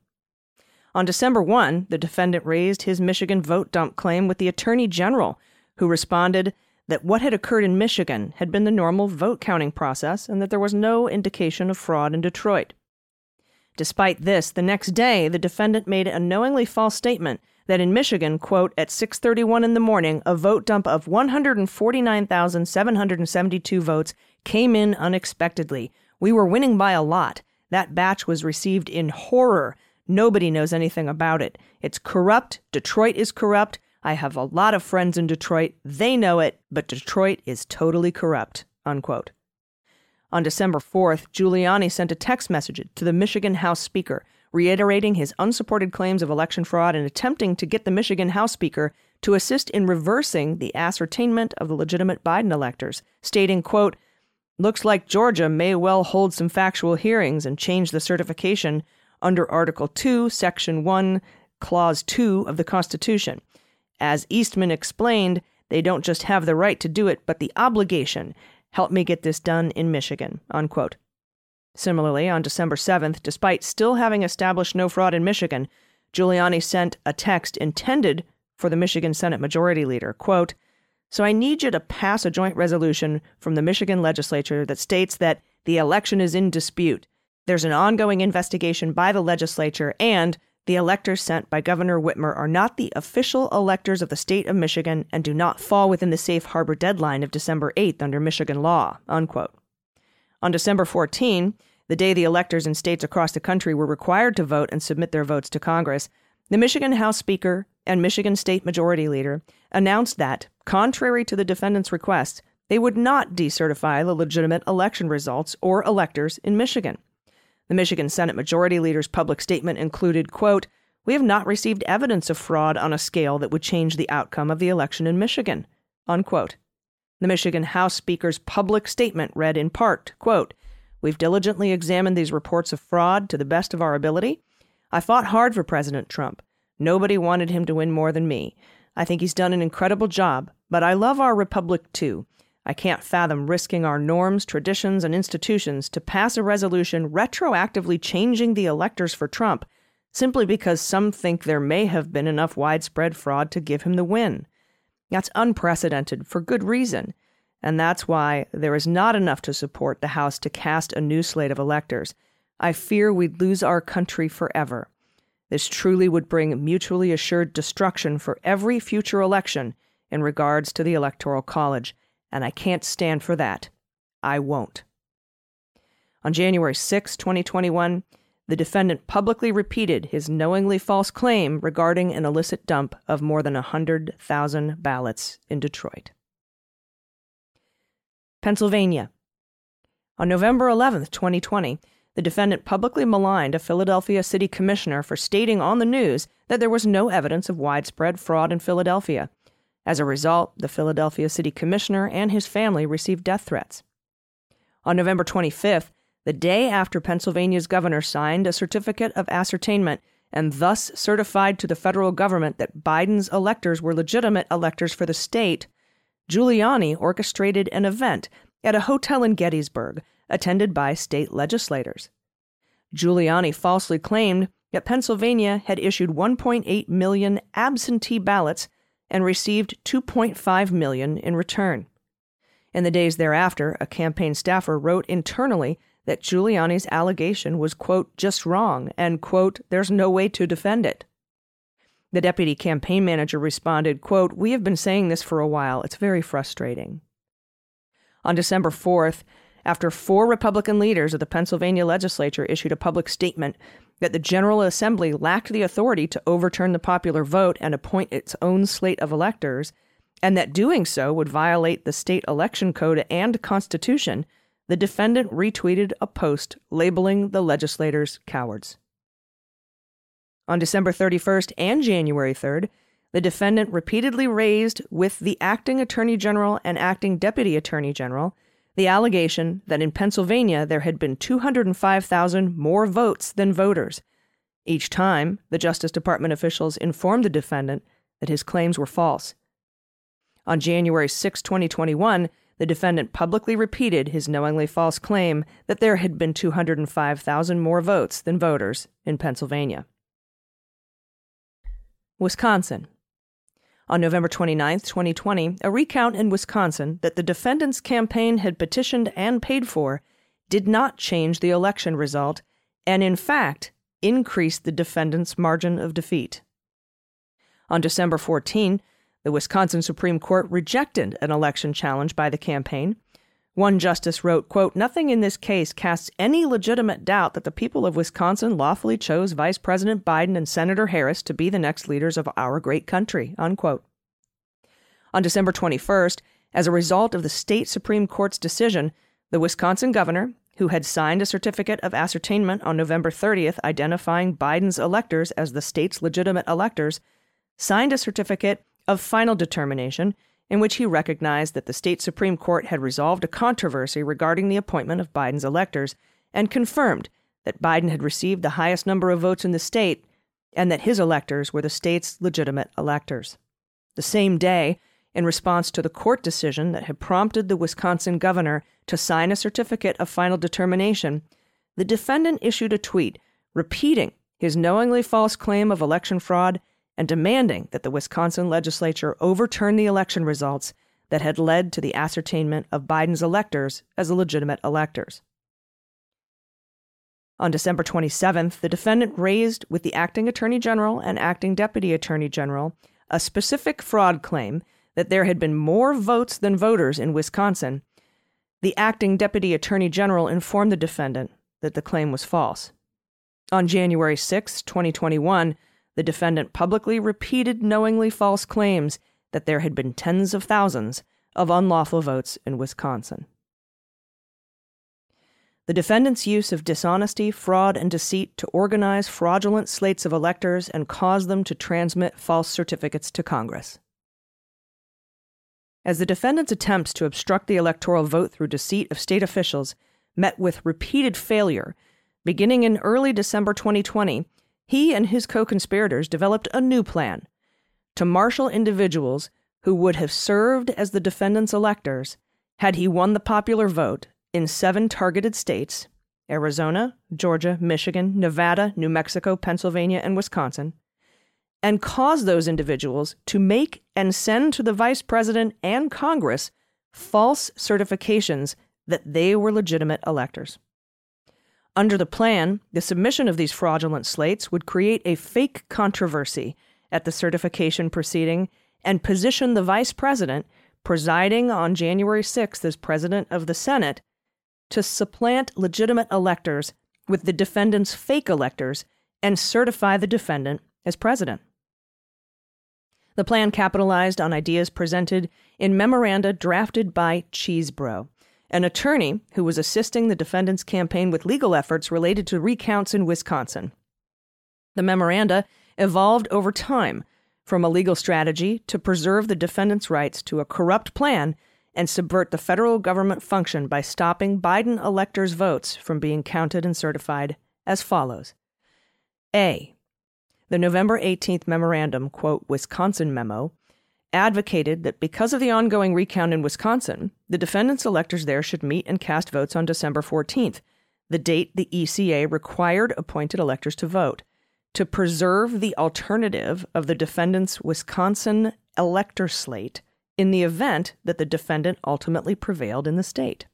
On December 1, the defendant raised his Michigan vote dump claim with the Attorney General, who responded that what had occurred in Michigan had been the normal vote counting process and that there was no indication of fraud in Detroit. Despite this, the next day the defendant made a knowingly false statement that in Michigan, quote, at 6:31 in the morning, a vote dump of 149,772 votes came in unexpectedly. We were winning by a lot. That batch was received in horror. Nobody knows anything about it. It's corrupt. Detroit is corrupt. I have a lot of friends in Detroit. They know it, but Detroit is totally corrupt. Unquote. On December 4th, Giuliani sent a text message to the Michigan House Speaker reiterating his unsupported claims of election fraud and attempting to get the Michigan House Speaker to assist in reversing the ascertainment of the legitimate Biden electors, stating, quote, Looks like Georgia may well hold some factual hearings and change the certification under Article 2, Section 1, Clause 2 of the Constitution. As Eastman explained, they don't just have the right to do it, but the obligation. Help me get this done in Michigan. Unquote. Similarly, on December 7th, despite still having established no fraud in Michigan, Giuliani sent a text intended for the Michigan Senate Majority Leader. Quote, So I need you to pass a joint resolution from the Michigan legislature that states that the election is in dispute. There's an ongoing investigation by the legislature, and the electors sent by Governor Whitmer are not the official electors of the state of Michigan and do not fall within the safe harbor deadline of December 8th under Michigan law. Unquote. On December 14, the day the electors in states across the country were required to vote and submit their votes to Congress, the Michigan House Speaker and Michigan State Majority Leader announced that, contrary to the defendant's request, they would not decertify the legitimate election results or electors in Michigan. The Michigan Senate Majority Leader's public statement included, quote, We have not received evidence of fraud on a scale that would change the outcome of the election in Michigan, unquote. The Michigan House Speaker's public statement read in part, quote, We've diligently examined these reports of fraud to the best of our ability. I fought hard for President Trump. Nobody wanted him to win more than me. I think he's done an incredible job, but I love our republic too. I can't fathom risking our norms, traditions, and institutions to pass a resolution retroactively changing the electors for Trump simply because some think there may have been enough widespread fraud to give him the win. That's unprecedented for good reason, and that's why there is not enough to support the House to cast a new slate of electors. I fear we'd lose our country forever. This truly would bring mutually assured destruction for every future election in regards to the Electoral College and I can't stand for that. I won't. On January 6, 2021, the defendant publicly repeated his knowingly false claim regarding an illicit dump of more than 100,000 ballots in Detroit. Pennsylvania. On November 11, 2020, the defendant publicly maligned a Philadelphia city commissioner for stating on the news that there was no evidence of widespread fraud in Philadelphia as a result, the Philadelphia City Commissioner and his family received death threats. On November 25th, the day after Pennsylvania's governor signed a certificate of ascertainment and thus certified to the federal government that Biden's electors were legitimate electors for the state, Giuliani orchestrated an event at a hotel in Gettysburg attended by state legislators. Giuliani falsely claimed that Pennsylvania had issued 1.8 million absentee ballots and received 2.5 million in return. In the days thereafter, a campaign staffer wrote internally that Giuliani's allegation was, quote, just wrong, and, quote, there's no way to defend it. The deputy campaign manager responded, quote, We have been saying this for a while. It's very frustrating. On December 4th, after four Republican leaders of the Pennsylvania legislature issued a public statement that the General Assembly lacked the authority to overturn the popular vote and appoint its own slate of electors, and that doing so would violate the state election code and Constitution, the defendant retweeted a post labeling the legislators cowards. On December 31st and January 3rd, the defendant repeatedly raised with the acting attorney general and acting deputy attorney general the allegation that in Pennsylvania there had been 205,000 more votes than voters. Each time, the Justice Department officials informed the defendant that his claims were false. On January 6, 2021, the defendant publicly repeated his knowingly false claim that there had been 205,000 more votes than voters in Pennsylvania. Wisconsin. On November 29, 2020, a recount in Wisconsin that the defendant's campaign had petitioned and paid for did not change the election result and, in fact, increased the defendant's margin of defeat. On December 14, the Wisconsin Supreme Court rejected an election challenge by the campaign. One justice wrote, quote, Nothing in this case casts any legitimate doubt that the people of Wisconsin lawfully chose Vice President Biden and Senator Harris to be the next leaders of our great country, unquote. On December 21st, as a result of the state Supreme Court's decision, the Wisconsin governor, who had signed a certificate of ascertainment on November 30th identifying Biden's electors as the state's legitimate electors, signed a certificate of final determination in which he recognized that the state Supreme Court had resolved a controversy regarding the appointment of Biden's electors and confirmed that Biden had received the highest number of votes in the state and that his electors were the state's legitimate electors. The same day, in response to the court decision that had prompted the Wisconsin governor to sign a certificate of final determination, the defendant issued a tweet repeating his knowingly false claim of election fraud and demanding that the Wisconsin legislature overturn the election results that had led to the ascertainment of Biden's electors as legitimate electors. On December 27th, the defendant raised with the acting attorney general and acting deputy attorney general a specific fraud claim that there had been more votes than voters in Wisconsin. The acting deputy attorney general informed the defendant that the claim was false. On January 6, 2021, the defendant publicly repeated knowingly false claims that there had been tens of thousands of unlawful votes in Wisconsin. The defendant's use of dishonesty, fraud, and deceit to organize fraudulent slates of electors and cause them to transmit false certificates to Congress. As the defendant's attempts to obstruct the electoral vote through deceit of state officials met with repeated failure, beginning in early December 2020, he and his co conspirators developed a new plan to marshal individuals who would have served as the defendant's electors had he won the popular vote in seven targeted states Arizona, Georgia, Michigan, Nevada, New Mexico, Pennsylvania, and Wisconsin and cause those individuals to make and send to the vice president and Congress false certifications that they were legitimate electors. Under the plan, the submission of these fraudulent slates would create a fake controversy at the certification proceeding and position the vice president, presiding on January 6th as president of the Senate, to supplant legitimate electors with the defendant's fake electors and certify the defendant as president. The plan capitalized on ideas presented in memoranda drafted by Chesebro, an attorney who was assisting the defendant's campaign with legal efforts related to recounts in Wisconsin. The memoranda evolved over time from a legal strategy to preserve the defendant's rights to a corrupt plan and subvert the federal government function by stopping Biden electors' votes from being counted and certified as follows A. The November 18th memorandum, quote, Wisconsin memo, advocated that because of the ongoing recount in Wisconsin, the defendants' electors there should meet and cast votes on December 14th, the date the ECA required appointed electors to vote, to preserve the alternative of the defendant's Wisconsin elector slate in the event that the defendant ultimately prevailed in the state.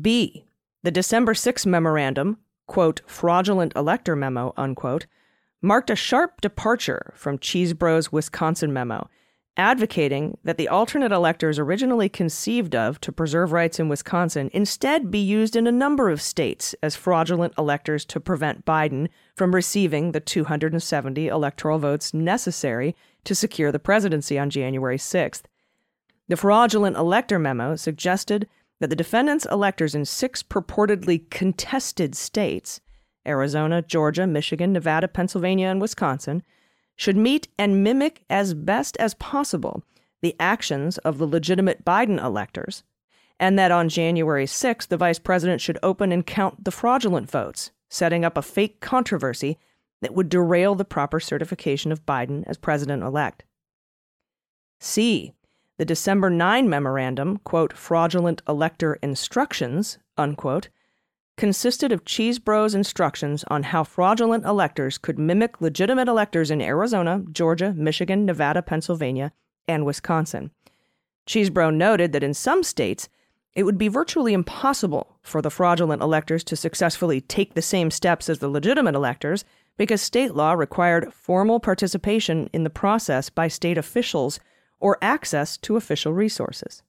B. The December 6 memorandum, quote, fraudulent elector memo, unquote, marked a sharp departure from Chesebro's Wisconsin memo advocating that the alternate electors originally conceived of to preserve rights in Wisconsin instead be used in a number of states as fraudulent electors to prevent Biden from receiving the 270 electoral votes necessary to secure the presidency on January 6th. The fraudulent elector memo suggested that the defendants' electors in six purportedly contested states Arizona, Georgia, Michigan, Nevada, Pennsylvania, and Wisconsin should meet and mimic as best as possible the actions of the legitimate Biden electors, and that on January 6th, the vice president should open and count the fraudulent votes, setting up a fake controversy that would derail the proper certification of Biden as president elect. C. The December 9 memorandum, quote, fraudulent elector instructions, unquote, consisted of Chesebro's instructions on how fraudulent electors could mimic legitimate electors in Arizona, Georgia, Michigan, Nevada, Pennsylvania, and Wisconsin. Chesebro noted that in some states, it would be virtually impossible for the fraudulent electors to successfully take the same steps as the legitimate electors because state law required formal participation in the process by state officials or access to official resources.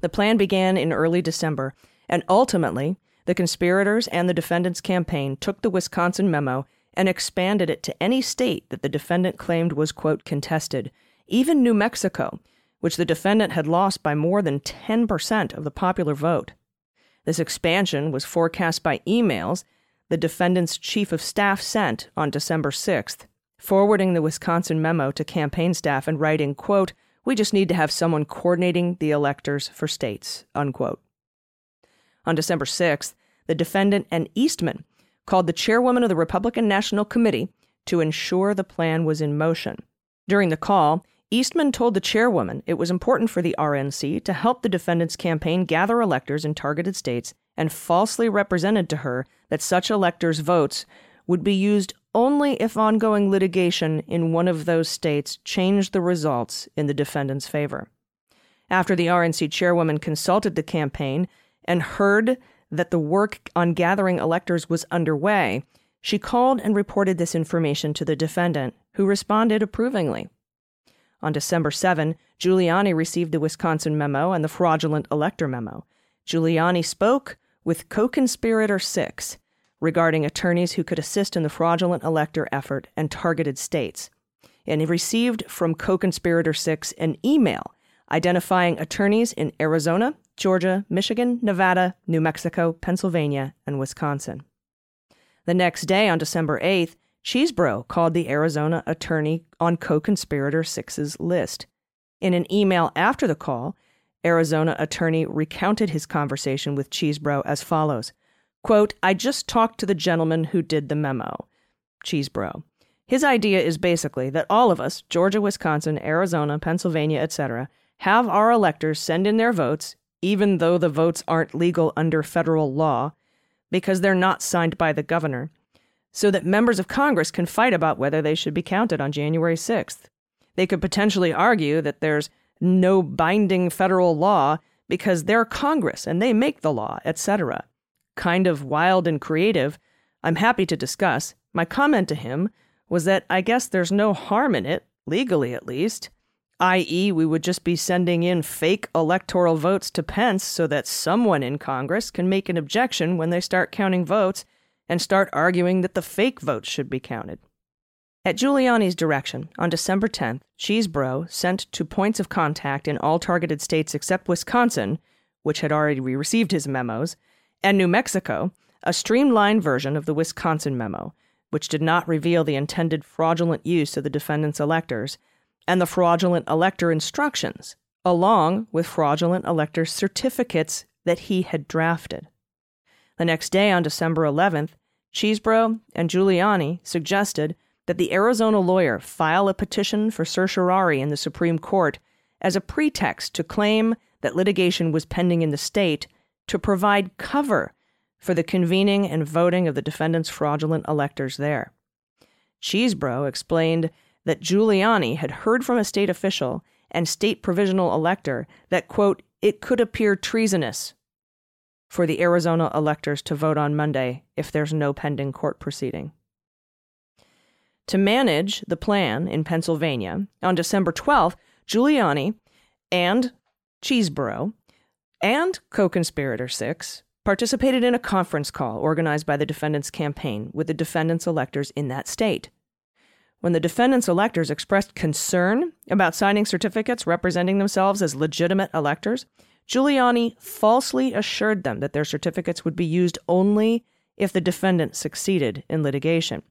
The plan began in early December, and ultimately, the conspirators and the defendant's campaign took the Wisconsin memo and expanded it to any state that the defendant claimed was, quote, contested, even New Mexico, which the defendant had lost by more than 10% of the popular vote. This expansion was forecast by emails the defendant's chief of staff sent on December 6th, forwarding the Wisconsin memo to campaign staff and writing, quote, we just need to have someone coordinating the electors for states, unquote. On December 6th, the defendant and Eastman called the chairwoman of the Republican National Committee to ensure the plan was in motion. During the call, Eastman told the chairwoman it was important for the RNC to help the defendant's campaign gather electors in targeted states and falsely represented to her that such electors' votes would be used only if ongoing litigation in one of those states changed the results in the defendant's favor. After the RNC chairwoman consulted the campaign and heard that the work on gathering electors was underway, she called and reported this information to the defendant, who responded approvingly. On December 7, Giuliani received the Wisconsin memo and the fraudulent elector memo. Giuliani spoke with co conspirator six regarding attorneys who could assist in the fraudulent elector effort and targeted states. And he received from co conspirator six an email identifying attorneys in Arizona, Georgia, Michigan, Nevada, New Mexico, Pennsylvania, and Wisconsin. The next day, on December 8th, Chesebro called the Arizona attorney on co conspirator six's list. In an email after the call, Arizona attorney recounted his conversation with Chesebro as follows Quote, I just talked to the gentleman who did the memo. Chesebro. His idea is basically that all of us, Georgia, Wisconsin, Arizona, Pennsylvania, etc., have our electors send in their votes, even though the votes aren't legal under federal law, because they're not signed by the governor, so that members of Congress can fight about whether they should be counted on January 6th. They could potentially argue that there's no binding federal law because they're Congress and they make the law, etc. Kind of wild and creative, I'm happy to discuss. My comment to him was that I guess there's no harm in it, legally at least, i.e., we would just be sending in fake electoral votes to Pence so that someone in Congress can make an objection when they start counting votes and start arguing that the fake votes should be counted. At Giuliani's direction, on December 10th, Chesebro sent to points of contact in all targeted states except Wisconsin, which had already received his memos, and New Mexico, a streamlined version of the Wisconsin memo, which did not reveal the intended fraudulent use of the defendant's electors, and the fraudulent elector instructions, along with fraudulent elector certificates that he had drafted. The next day, on December 11th, Chesebro and Giuliani suggested that the Arizona lawyer file a petition for certiorari in the Supreme Court as a pretext to claim that litigation was pending in the state to provide cover for the convening and voting of the defendant's fraudulent electors there. Chesebro explained that Giuliani had heard from a state official and state provisional elector that, quote, it could appear treasonous for the Arizona electors to vote on Monday if there's no pending court proceeding. To manage the plan in Pennsylvania, on December 12th, Giuliani and Chesebro and co conspirator six participated in a conference call organized by the defendant's campaign with the defendant's electors in that state. When the defendant's electors expressed concern about signing certificates representing themselves as legitimate electors, Giuliani falsely assured them that their certificates would be used only if the defendant succeeded in litigation.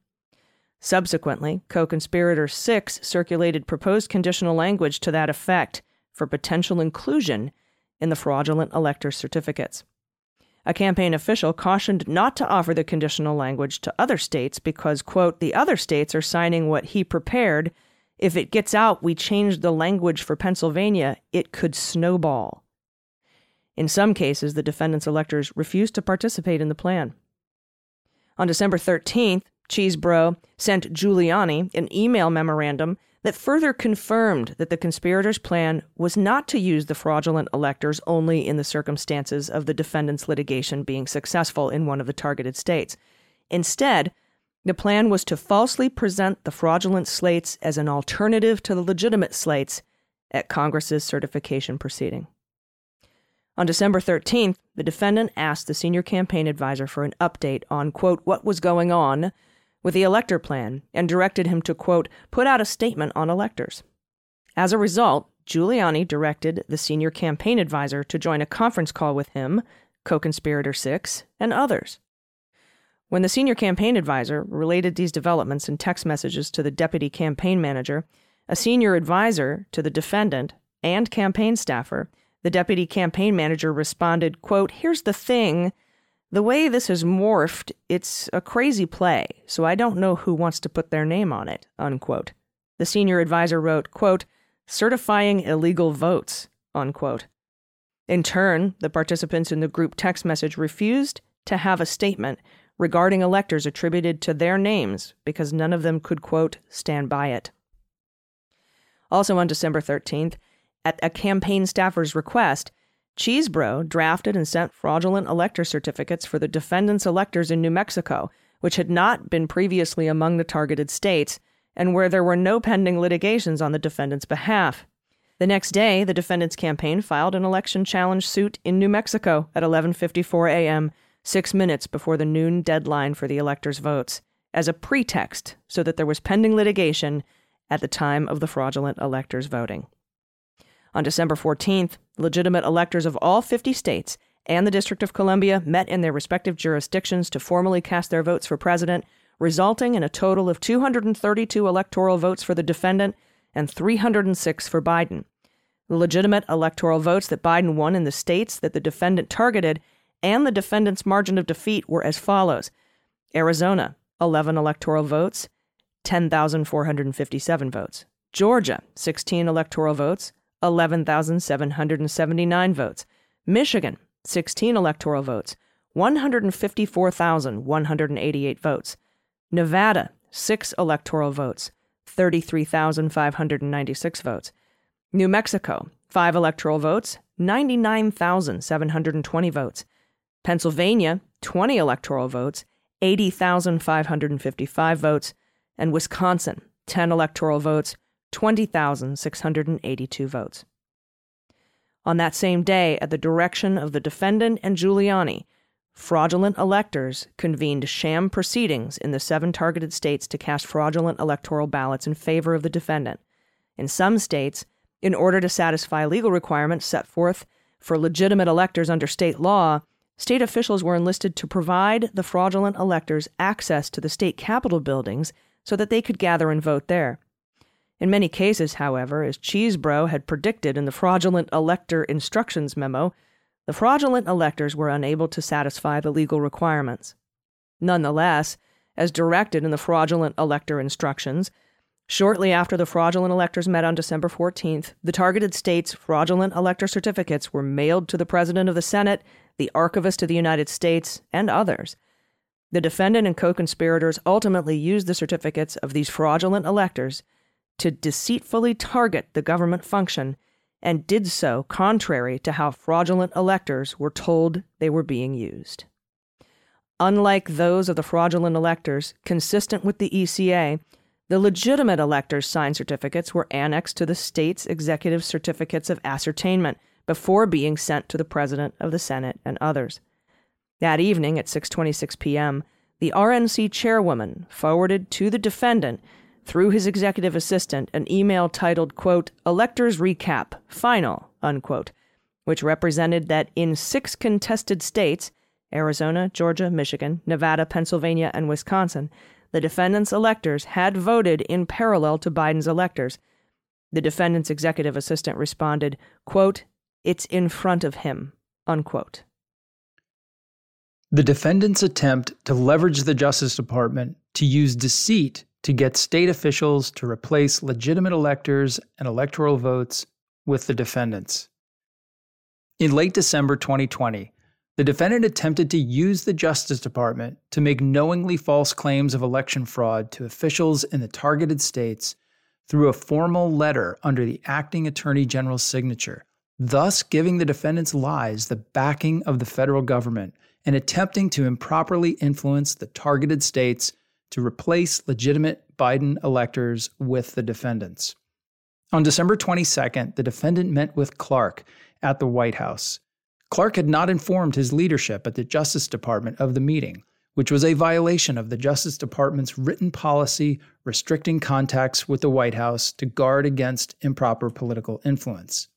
Subsequently, co conspirator 6 circulated proposed conditional language to that effect for potential inclusion in the fraudulent elector certificates. A campaign official cautioned not to offer the conditional language to other states because, quote, the other states are signing what he prepared. If it gets out, we change the language for Pennsylvania, it could snowball. In some cases, the defendant's electors refused to participate in the plan. On December 13th, Chesebro sent Giuliani an email memorandum that further confirmed that the conspirators' plan was not to use the fraudulent electors only in the circumstances of the defendant's litigation being successful in one of the targeted states. Instead, the plan was to falsely present the fraudulent slates as an alternative to the legitimate slates at Congress's certification proceeding. On December 13th, the defendant asked the senior campaign advisor for an update on, quote, what was going on with the elector plan and directed him to, quote, put out a statement on electors. As a result, Giuliani directed the senior campaign advisor to join a conference call with him, co conspirator six, and others. When the senior campaign advisor related these developments in text messages to the deputy campaign manager, a senior advisor to the defendant, and campaign staffer, the deputy campaign manager responded, quote, Here's the thing the way this has morphed, it's a crazy play, so I don't know who wants to put their name on it, unquote. The senior advisor wrote, quote, certifying illegal votes, unquote. In turn, the participants in the group text message refused to have a statement regarding electors attributed to their names because none of them could, quote, stand by it. Also on December 13th, at a campaign staffer's request, Chesebro drafted and sent fraudulent elector certificates for the defendants' electors in New Mexico, which had not been previously among the targeted states, and where there were no pending litigations on the defendant's behalf. The next day, the defendant's campaign filed an election challenge suit in New Mexico at 11:54 a.m., 6 minutes before the noon deadline for the electors' votes, as a pretext so that there was pending litigation at the time of the fraudulent electors voting. On December 14th, legitimate electors of all 50 states and the District of Columbia met in their respective jurisdictions to formally cast their votes for president, resulting in a total of 232 electoral votes for the defendant and 306 for Biden. The legitimate electoral votes that Biden won in the states that the defendant targeted and the defendant's margin of defeat were as follows Arizona, 11 electoral votes, 10,457 votes. Georgia, 16 electoral votes, 11,779 votes. Michigan, 16 electoral votes, 154,188 votes. Nevada, 6 electoral votes, 33,596 votes. New Mexico, 5 electoral votes, 99,720 votes. Pennsylvania, 20 electoral votes, 80,555 votes. And Wisconsin, 10 electoral votes, 20,682 votes. On that same day, at the direction of the defendant and Giuliani, fraudulent electors convened sham proceedings in the seven targeted states to cast fraudulent electoral ballots in favor of the defendant. In some states, in order to satisfy legal requirements set forth for legitimate electors under state law, state officials were enlisted to provide the fraudulent electors access to the state capitol buildings so that they could gather and vote there. In many cases, however, as Chesebro had predicted in the fraudulent elector instructions memo, the fraudulent electors were unable to satisfy the legal requirements. Nonetheless, as directed in the fraudulent elector instructions, shortly after the fraudulent electors met on December 14th, the targeted states' fraudulent elector certificates were mailed to the President of the Senate, the Archivist of the United States, and others. The defendant and co conspirators ultimately used the certificates of these fraudulent electors to deceitfully target the government function and did so contrary to how fraudulent electors were told they were being used. Unlike those of the fraudulent electors, consistent with the ECA, the legitimate electors' signed certificates were annexed to the state's executive certificates of ascertainment before being sent to the president of the Senate and others. That evening at 6:26 p.m., the RNC chairwoman forwarded to the defendant through his executive assistant an email titled, quote, Electors Recap, Final, unquote, which represented that in six contested states Arizona, Georgia, Michigan, Nevada, Pennsylvania, and Wisconsin the defendant's electors had voted in parallel to Biden's electors. The defendant's executive assistant responded, quote, It's in front of him, unquote. The defendant's attempt to leverage the Justice Department to use deceit to get state officials to replace legitimate electors and electoral votes with the defendants. In late December 2020, the defendant attempted to use the Justice Department to make knowingly false claims of election fraud to officials in the targeted states through a formal letter under the acting attorney general's signature, thus giving the defendant's lies the backing of the federal government and attempting to improperly influence the targeted states to replace legitimate Biden electors with the defendants. On December 22nd, the defendant met with Clark at the White House. Clark had not informed his leadership at the Justice Department of the meeting, which was a violation of the Justice Department's written policy restricting contacts with the White House to guard against improper political influence.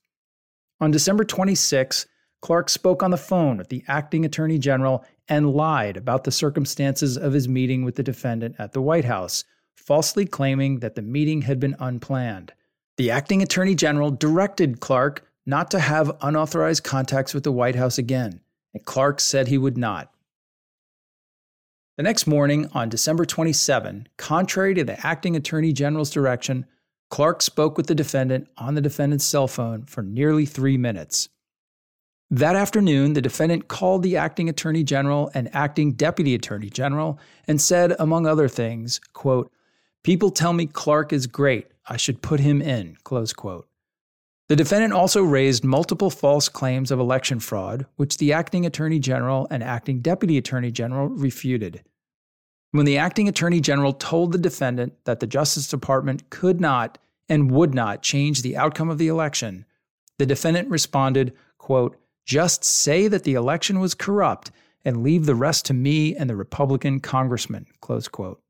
On December 26, Clark spoke on the phone with the acting attorney general and lied about the circumstances of his meeting with the defendant at the White House, falsely claiming that the meeting had been unplanned. The acting attorney general directed Clark not to have unauthorized contacts with the White House again, and Clark said he would not. The next morning, on December 27, contrary to the acting attorney general's direction, Clark spoke with the defendant on the defendant's cell phone for nearly three minutes. That afternoon, the defendant called the acting attorney general and acting deputy attorney general and said, among other things, quote, People tell me Clark is great. I should put him in, close quote. The defendant also raised multiple false claims of election fraud, which the acting attorney general and acting deputy attorney general refuted. When the acting attorney general told the defendant that the Justice Department could not and would not change the outcome of the election, the defendant responded, quote, just say that the election was corrupt and leave the rest to me and the Republican congressman, close quote.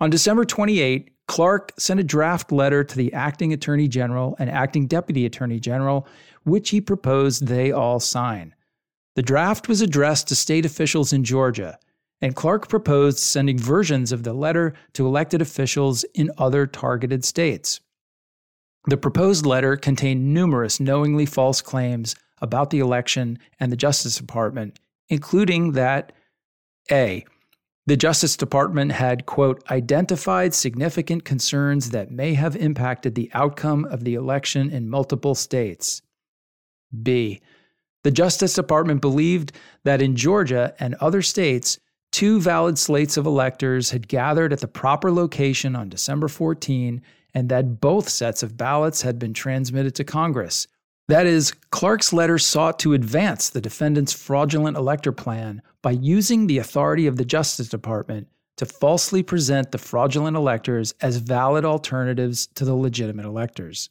On December 28, Clark sent a draft letter to the acting attorney general and acting deputy attorney general, which he proposed they all sign. The draft was addressed to state officials in Georgia, and Clark proposed sending versions of the letter to elected officials in other targeted states. The proposed letter contained numerous knowingly false claims about the election and the Justice Department, including that A. The Justice Department had, quote, identified significant concerns that may have impacted the outcome of the election in multiple states. B. The Justice Department believed that in Georgia and other states, two valid slates of electors had gathered at the proper location on December 14 and that both sets of ballots had been transmitted to Congress. That is, Clark's letter sought to advance the defendant's fraudulent elector plan by using the authority of the Justice Department to falsely present the fraudulent electors as valid alternatives to the legitimate electors.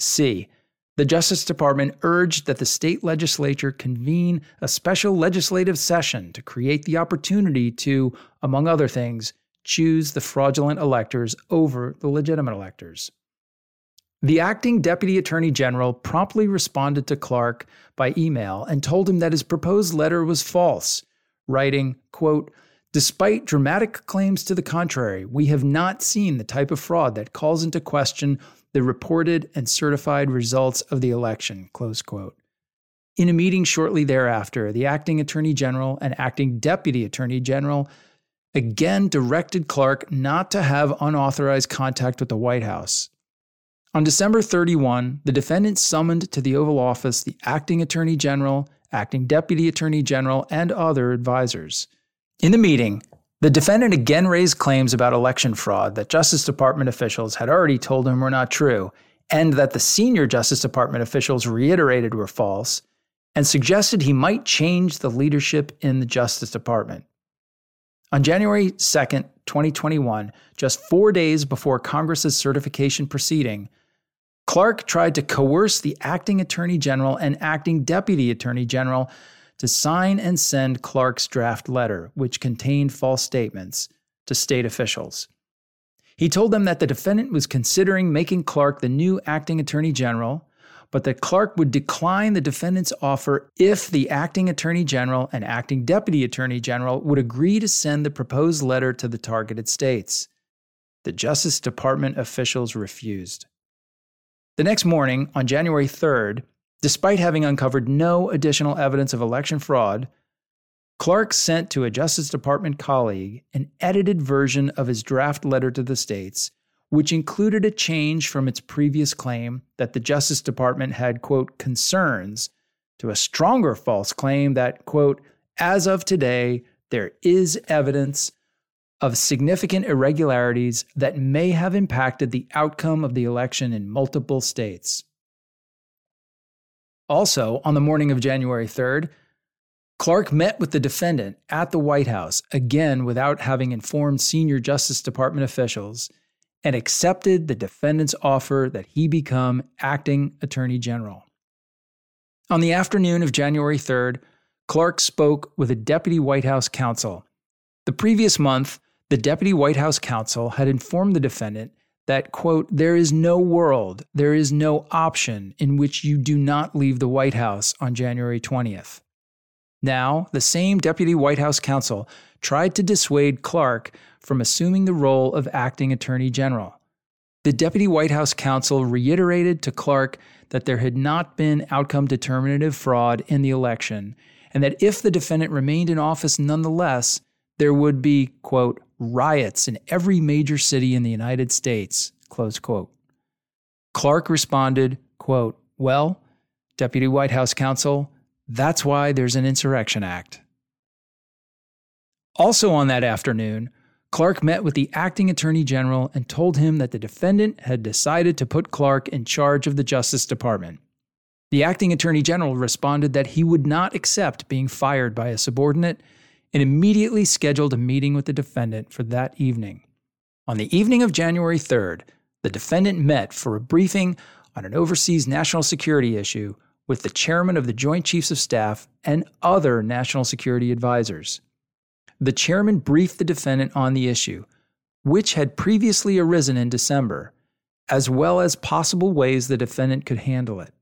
C. The Justice Department urged that the state legislature convene a special legislative session to create the opportunity to, among other things, choose the fraudulent electors over the legitimate electors. The acting deputy attorney general promptly responded to Clark by email and told him that his proposed letter was false, writing, quote, Despite dramatic claims to the contrary, we have not seen the type of fraud that calls into question the reported and certified results of the election. Close quote. In a meeting shortly thereafter, the acting attorney general and acting deputy attorney general again directed Clark not to have unauthorized contact with the White House on December 31, the defendant summoned to the Oval Office the acting attorney general, acting deputy attorney general, and other advisors. In the meeting, the defendant again raised claims about election fraud that Justice Department officials had already told him were not true, and that the senior Justice Department officials reiterated were false, and suggested he might change the leadership in the Justice Department. On January 2, 2021, just four days before Congress's certification proceeding, Clark tried to coerce the acting attorney general and acting deputy attorney general to sign and send Clark's draft letter, which contained false statements, to state officials. He told them that the defendant was considering making Clark the new acting attorney general, but that Clark would decline the defendant's offer if the acting attorney general and acting deputy attorney general would agree to send the proposed letter to the targeted states. The Justice Department officials refused. The next morning, on January 3rd, despite having uncovered no additional evidence of election fraud, Clark sent to a Justice Department colleague an edited version of his draft letter to the states, which included a change from its previous claim that the Justice Department had, quote, concerns to a stronger false claim that, quote, as of today, there is evidence of significant irregularities that may have impacted the outcome of the election in multiple states. Also, on the morning of January 3rd, Clark met with the defendant at the White House, again without having informed senior Justice Department officials, and accepted the defendant's offer that he become acting Attorney General. On the afternoon of January 3rd, Clark spoke with a deputy White House counsel. The previous month, the deputy White House counsel had informed the defendant that, quote, there is no world, there is no option in which you do not leave the White House on January 20th. Now, the same deputy White House counsel tried to dissuade Clark from assuming the role of acting attorney general. The deputy White House counsel reiterated to Clark that there had not been outcome determinative fraud in the election, and that if the defendant remained in office nonetheless, there would be, quote, riots in every major city in the United States, close quote. Clark responded, quote, Well, Deputy White House counsel, that's why there's an Insurrection Act. Also on that afternoon, Clark met with the acting attorney general and told him that the defendant had decided to put Clark in charge of the Justice Department. The acting attorney general responded that he would not accept being fired by a subordinate and immediately scheduled a meeting with the defendant for that evening. On the evening of January 3rd, the defendant met for a briefing on an overseas national security issue with the chairman of the Joint Chiefs of Staff and other national security advisors. The chairman briefed the defendant on the issue, which had previously arisen in December, as well as possible ways the defendant could handle it.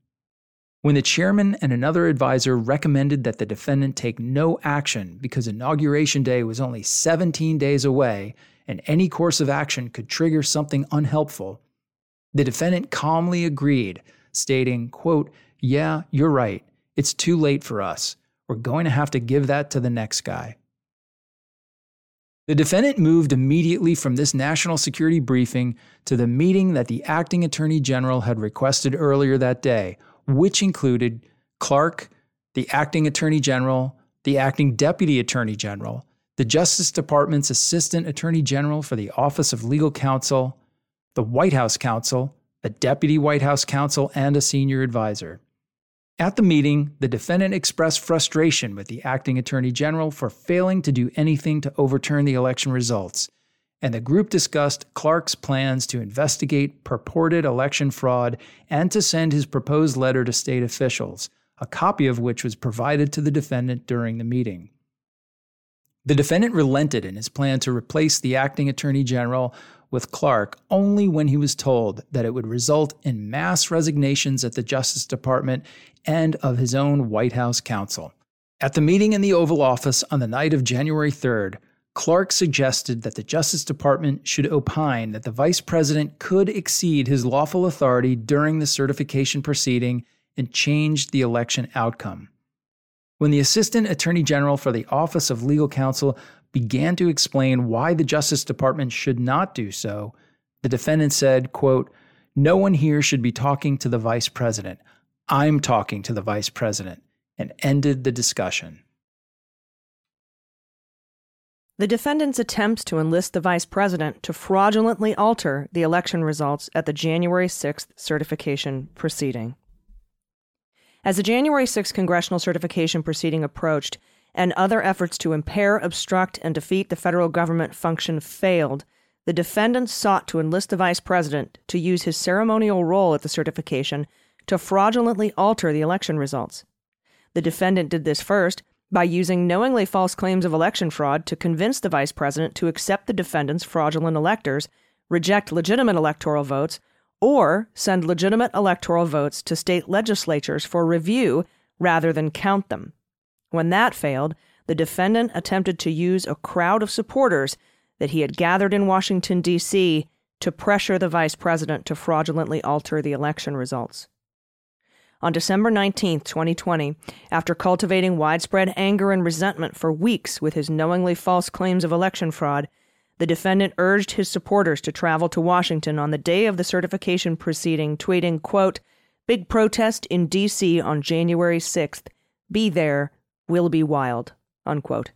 When the chairman and another advisor recommended that the defendant take no action because Inauguration Day was only 17 days away and any course of action could trigger something unhelpful, the defendant calmly agreed, stating, quote, yeah, you're right. It's too late for us. We're going to have to give that to the next guy. The defendant moved immediately from this national security briefing to the meeting that the acting attorney general had requested earlier that day, which included Clark, the acting attorney general, the acting deputy attorney general, the Justice Department's assistant attorney general for the Office of Legal Counsel, the White House counsel, a deputy White House counsel, and a senior advisor. At the meeting, the defendant expressed frustration with the acting attorney general for failing to do anything to overturn the election results, and the group discussed Clark's plans to investigate purported election fraud and to send his proposed letter to state officials, a copy of which was provided to the defendant during the meeting. The defendant relented in his plan to replace the acting attorney general with Clark only when he was told that it would result in mass resignations at the Justice Department and of his own White House counsel. At the meeting in the Oval Office on the night of January 3rd, Clark suggested that the Justice Department should opine that the Vice President could exceed his lawful authority during the certification proceeding and change the election outcome. When the Assistant Attorney General for the Office of Legal Counsel began to explain why the Justice Department should not do so, the defendant said, quote, No one here should be talking to the Vice President. I'm talking to the Vice President, and ended the discussion. The defendant's attempts to enlist the vice president to fraudulently alter the election results at the January 6th certification proceeding. As the January 6th congressional certification proceeding approached, and other efforts to impair, obstruct, and defeat the federal government function failed, the defendants sought to enlist the vice president to use his ceremonial role at the certification to fraudulently alter the election results. The defendant did this first by using knowingly false claims of election fraud to convince the vice president to accept the defendant's fraudulent electors, reject legitimate electoral votes, or send legitimate electoral votes to state legislatures for review rather than count them. When that failed, the defendant attempted to use a crowd of supporters that he had gathered in Washington, D.C. to pressure the vice president to fraudulently alter the election results. On December 19, 2020, after cultivating widespread anger and resentment for weeks with his knowingly false claims of election fraud, the defendant urged his supporters to travel to Washington on the day of the certification proceeding, tweeting, quote, Big protest in D.C. on January 6th. Be there. Will be wild. Unquote.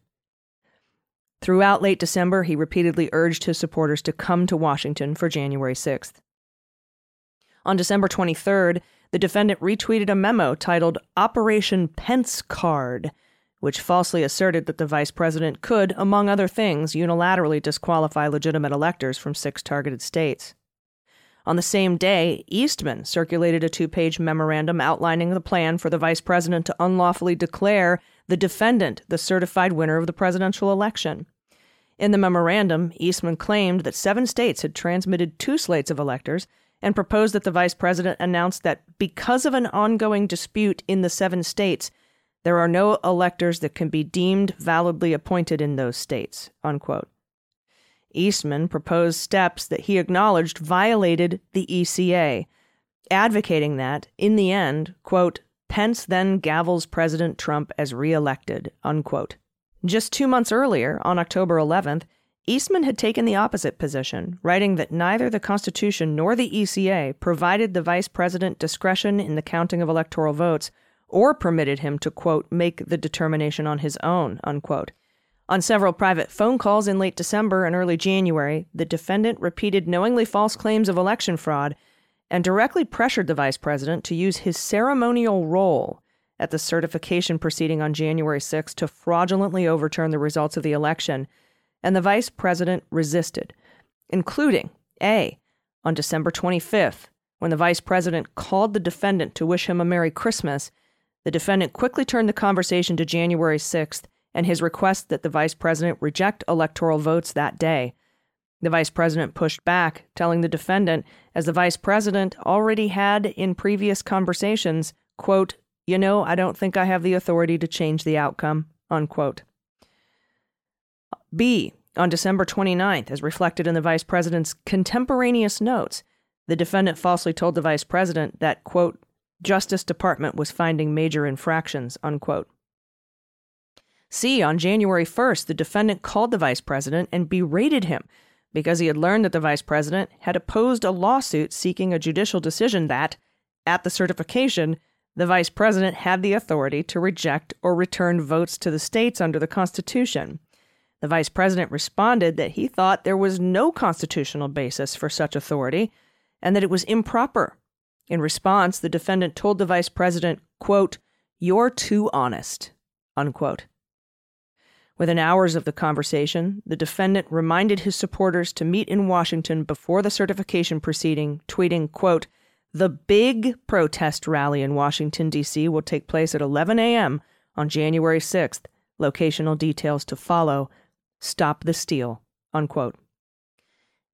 Throughout late December, he repeatedly urged his supporters to come to Washington for January 6th. On December 23rd, the defendant retweeted a memo titled Operation Pence Card, which falsely asserted that the vice president could, among other things, unilaterally disqualify legitimate electors from six targeted states. On the same day, Eastman circulated a two page memorandum outlining the plan for the vice president to unlawfully declare the defendant the certified winner of the presidential election. In the memorandum, Eastman claimed that seven states had transmitted two slates of electors and proposed that the vice president announce that because of an ongoing dispute in the seven states, there are no electors that can be deemed validly appointed in those states. Unquote. Eastman proposed steps that he acknowledged violated the ECA, advocating that, in the end, quote, Pence then gavels President Trump as reelected, unquote. Just two months earlier, on October 11th, Eastman had taken the opposite position, writing that neither the Constitution nor the ECA provided the vice president discretion in the counting of electoral votes or permitted him to, quote, make the determination on his own, unquote. On several private phone calls in late December and early January, the defendant repeated knowingly false claims of election fraud and directly pressured the vice president to use his ceremonial role at the certification proceeding on January 6 to fraudulently overturn the results of the election and the vice president resisted, including A, on December 25th, when the vice president called the defendant to wish him a Merry Christmas. The defendant quickly turned the conversation to January 6th and his request that the vice president reject electoral votes that day. The vice president pushed back, telling the defendant, as the vice president already had in previous conversations, quote, You know, I don't think I have the authority to change the outcome, unquote. B. On December 29th, as reflected in the vice president's contemporaneous notes, the defendant falsely told the vice president that, quote, Justice Department was finding major infractions, unquote. C. On January 1st, the defendant called the vice president and berated him because he had learned that the vice president had opposed a lawsuit seeking a judicial decision that, at the certification, the vice president had the authority to reject or return votes to the states under the Constitution. The vice president responded that he thought there was no constitutional basis for such authority and that it was improper. In response, the defendant told the vice president, quote, You're too honest, unquote. Within hours of the conversation, the defendant reminded his supporters to meet in Washington before the certification proceeding, tweeting, quote, The big protest rally in Washington, D.C. will take place at 11 a.m. on January 6th. Locational details to follow. Stop the steal. Unquote.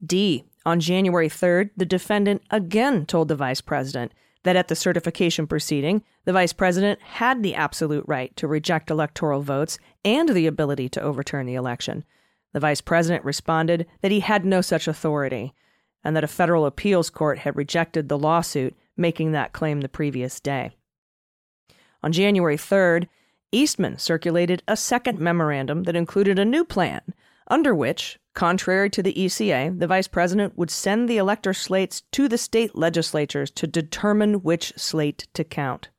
D. On January 3rd, the defendant again told the vice president that at the certification proceeding, the vice president had the absolute right to reject electoral votes and the ability to overturn the election. The vice president responded that he had no such authority and that a federal appeals court had rejected the lawsuit making that claim the previous day. On January 3rd, Eastman circulated a second memorandum that included a new plan, under which, contrary to the ECA, the vice president would send the elector slates to the state legislatures to determine which slate to count.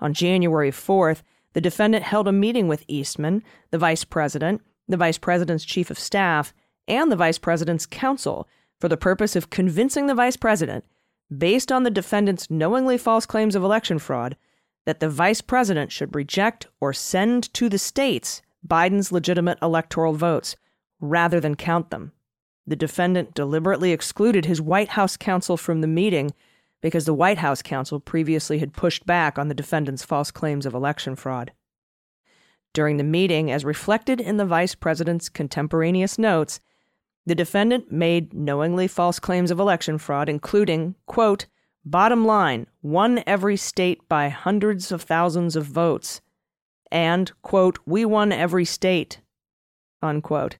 On January 4th, the defendant held a meeting with Eastman, the vice president, the vice president's chief of staff, and the vice president's counsel for the purpose of convincing the vice president, based on the defendant's knowingly false claims of election fraud, that the vice president should reject or send to the states Biden's legitimate electoral votes rather than count them. The defendant deliberately excluded his White House counsel from the meeting because the White House counsel previously had pushed back on the defendant's false claims of election fraud. During the meeting, as reflected in the vice president's contemporaneous notes, The defendant made knowingly false claims of election fraud, including, quote, bottom line, won every state by hundreds of thousands of votes, and, quote, we won every state, unquote,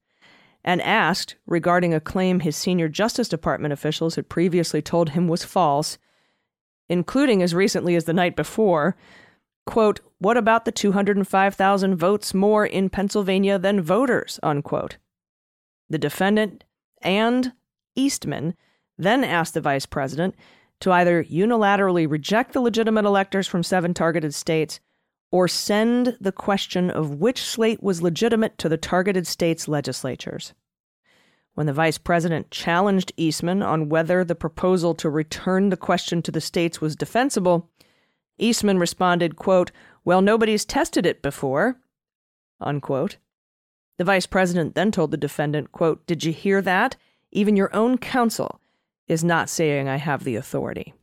and asked regarding a claim his senior Justice Department officials had previously told him was false, including as recently as the night before, quote, what about the 205,000 votes more in Pennsylvania than voters, unquote. The defendant and Eastman then asked the vice president to either unilaterally reject the legitimate electors from seven targeted states or send the question of which slate was legitimate to the targeted states' legislatures. When the vice president challenged Eastman on whether the proposal to return the question to the states was defensible, Eastman responded, quote, Well, nobody's tested it before, unquote. The vice president then told the defendant, quote, Did you hear that? Even your own counsel is not saying I have the authority.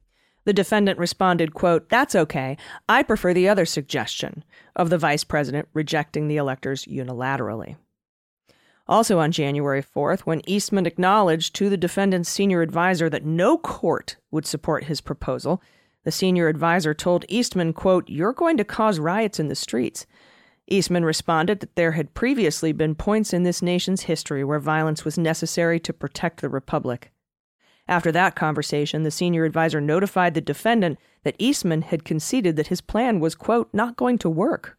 The defendant responded, quote, That's okay. I prefer the other suggestion of the vice president rejecting the electors unilaterally. Also on January 4th, when Eastman acknowledged to the defendant's senior advisor that no court would support his proposal, the senior advisor told Eastman, quote, You're going to cause riots in the streets. Eastman responded that there had previously been points in this nation's history where violence was necessary to protect the Republic. After that conversation, the senior advisor notified the defendant that Eastman had conceded that his plan was, quote, not going to work.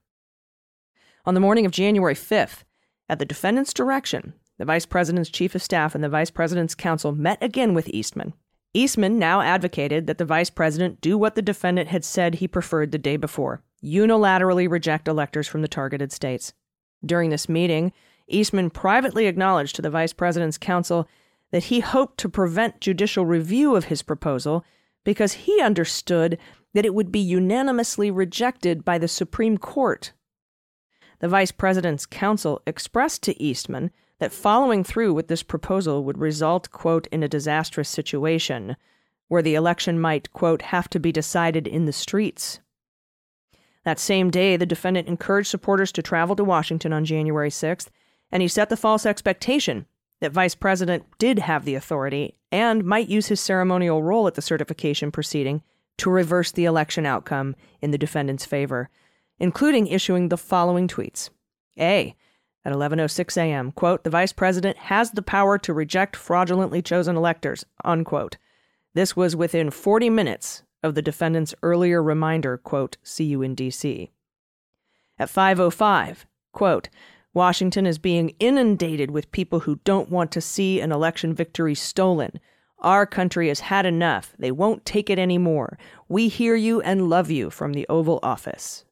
On the morning of January 5th, at the defendant's direction, the vice president's chief of staff and the vice president's counsel met again with Eastman. Eastman now advocated that the vice president do what the defendant had said he preferred the day before unilaterally reject electors from the targeted states. During this meeting, Eastman privately acknowledged to the vice president's counsel that he hoped to prevent judicial review of his proposal because he understood that it would be unanimously rejected by the Supreme Court. The vice president's counsel expressed to Eastman that following through with this proposal would result, quote, in a disastrous situation where the election might, quote, have to be decided in the streets, that same day, the defendant encouraged supporters to travel to Washington on January 6th, and he set the false expectation that Vice President did have the authority and might use his ceremonial role at the certification proceeding to reverse the election outcome in the defendant's favor, including issuing the following tweets. A. At 11:06 a.m., quote, "The Vice President has the power to reject fraudulently chosen electors." Unquote. This was within 40 minutes of the defendant's earlier reminder, quote, see you in D.C. At 505, quote, Washington is being inundated with people who don't want to see an election victory stolen. Our country has had enough. They won't take it anymore. We hear you and love you from the Oval Office.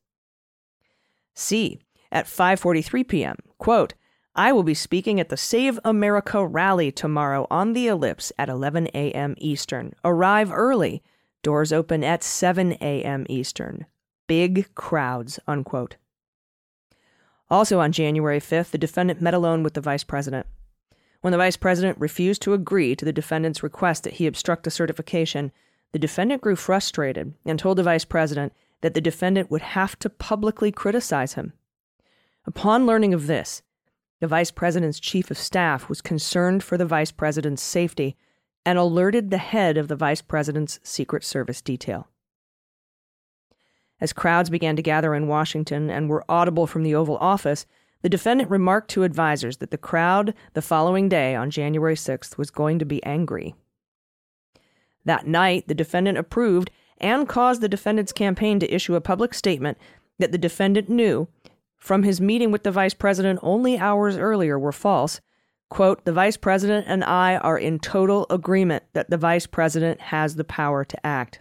C. At 5:43 p.m. Quote, I will be speaking at the Save America rally tomorrow on the Ellipse at 11 a.m. Eastern. Arrive early. Doors open at 7 a.m. Eastern. Big crowds, unquote. Also on January 5th, the defendant met alone with the vice president. When the vice president refused to agree to the defendant's request that he obstruct the certification, the defendant grew frustrated and told the vice president that the defendant would have to publicly criticize him. Upon learning of this, the vice president's chief of staff was concerned for the vice president's safety and alerted the head of the vice president's Secret Service detail. As crowds began to gather in Washington and were audible from the Oval Office, the defendant remarked to advisers that the crowd the following day, on January 6th, was going to be angry. That night, the defendant approved and caused the defendant's campaign to issue a public statement that the defendant knew, from his meeting with the vice president only hours earlier, were false Quote, the vice president and I are in total agreement that the vice president has the power to act.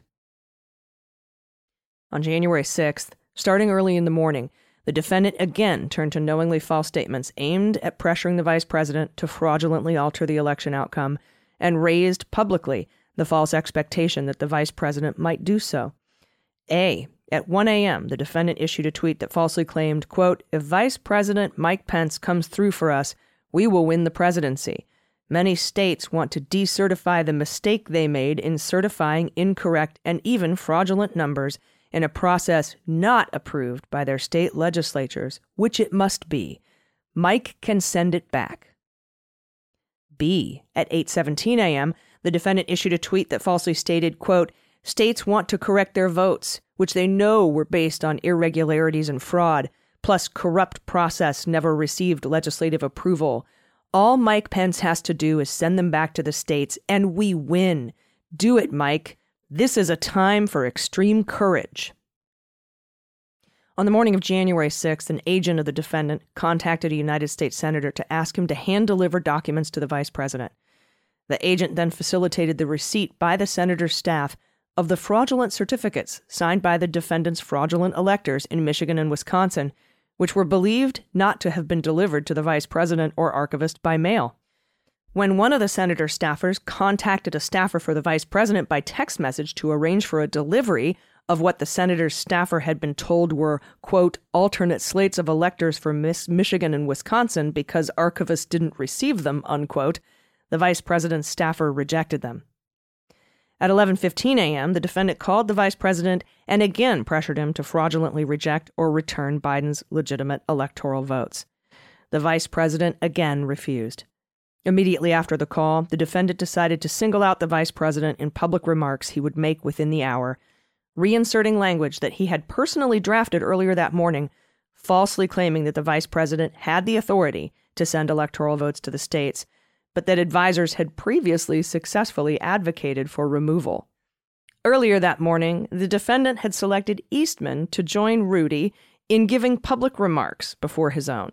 On January 6th, starting early in the morning, the defendant again turned to knowingly false statements aimed at pressuring the vice president to fraudulently alter the election outcome and raised publicly the false expectation that the vice president might do so. A. At 1 a.m., the defendant issued a tweet that falsely claimed, quote, If Vice President Mike Pence comes through for us, we will win the presidency. Many states want to decertify the mistake they made in certifying incorrect and even fraudulent numbers in a process not approved by their state legislatures, which it must be. Mike can send it back. B. At 8:17 a.m., the defendant issued a tweet that falsely stated, quote, "States want to correct their votes, which they know were based on irregularities and fraud, plus corrupt process never received legislative approval. All Mike Pence has to do is send them back to the states and we win. Do it, Mike. This is a time for extreme courage." On the morning of January 6th, an agent of the defendant contacted a United States senator to ask him to hand deliver documents to the vice president. The agent then facilitated the receipt by the senator's staff of the fraudulent certificates signed by the defendant's fraudulent electors in Michigan and Wisconsin, which were believed not to have been delivered to the vice president or archivist by mail. When one of the senator's staffers contacted a staffer for the vice president by text message to arrange for a delivery of what the senator's staffer had been told were, quote, alternate slates of electors for Miss Michigan and Wisconsin because archivists didn't receive them, unquote, the vice president's staffer rejected them. At 11:15 a.m., the defendant called the vice president and again pressured him to fraudulently reject or return Biden's legitimate electoral votes. The vice president again refused. Immediately after the call, the defendant decided to single out the vice president in public remarks he would make within the hour reinserting language that he had personally drafted earlier that morning, falsely claiming that the vice president had the authority to send electoral votes to the states, but that advisers had previously successfully advocated for removal. Earlier that morning, the defendant had selected Eastman to join Rudy in giving public remarks before his own.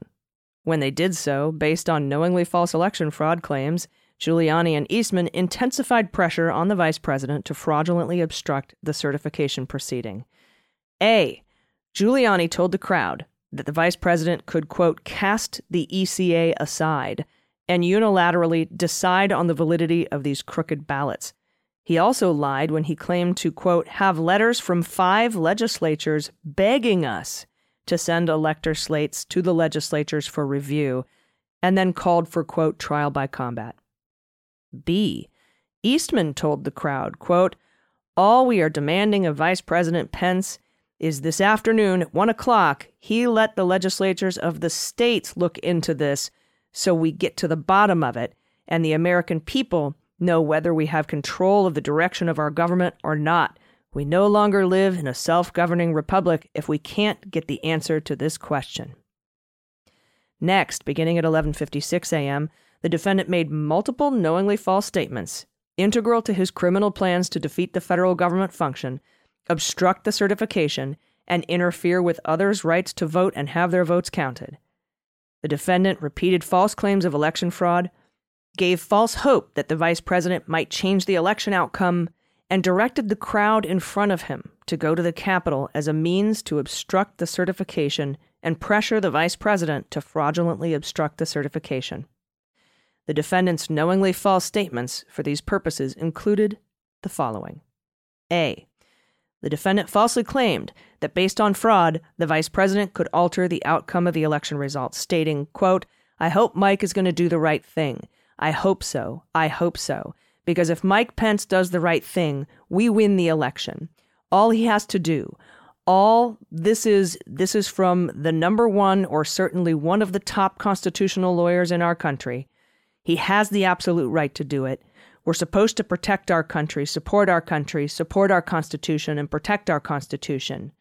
When they did so, based on knowingly false election fraud claims, Giuliani and Eastman intensified pressure on the vice president to fraudulently obstruct the certification proceeding. A. Giuliani told the crowd that the vice president could, quote, cast the ECA aside and unilaterally decide on the validity of these crooked ballots. He also lied when he claimed to, quote, have letters from five legislatures begging us to send elector slates to the legislatures for review, and then called for, quote, trial by combat. B. Eastman told the crowd, quote, All we are demanding of Vice President Pence is this afternoon at 1 o'clock, he let the legislatures of the states look into this so we get to the bottom of it and the American people know whether we have control of the direction of our government or not. We no longer live in a self governing republic if we can't get the answer to this question. Next, beginning at 11:56 a.m., the defendant made multiple knowingly false statements, integral to his criminal plans to defeat the federal government function, obstruct the certification, and interfere with others' rights to vote and have their votes counted. The defendant repeated false claims of election fraud, gave false hope that the vice president might change the election outcome, and directed the crowd in front of him to go to the Capitol as a means to obstruct the certification and pressure the vice president to fraudulently obstruct the certification. The defendant's knowingly false statements for these purposes included the following A. The defendant falsely claimed that based on fraud, the vice president could alter the outcome of the election results, stating, quote, I hope Mike is going to do the right thing. I hope so. I hope so. Because if Mike Pence does the right thing, we win the election. All he has to do, all this is this is from the number one or certainly one of the top constitutional lawyers in our country he has the absolute right to do it. We're supposed to protect our country, support our country, support our Constitution, and protect our Constitution.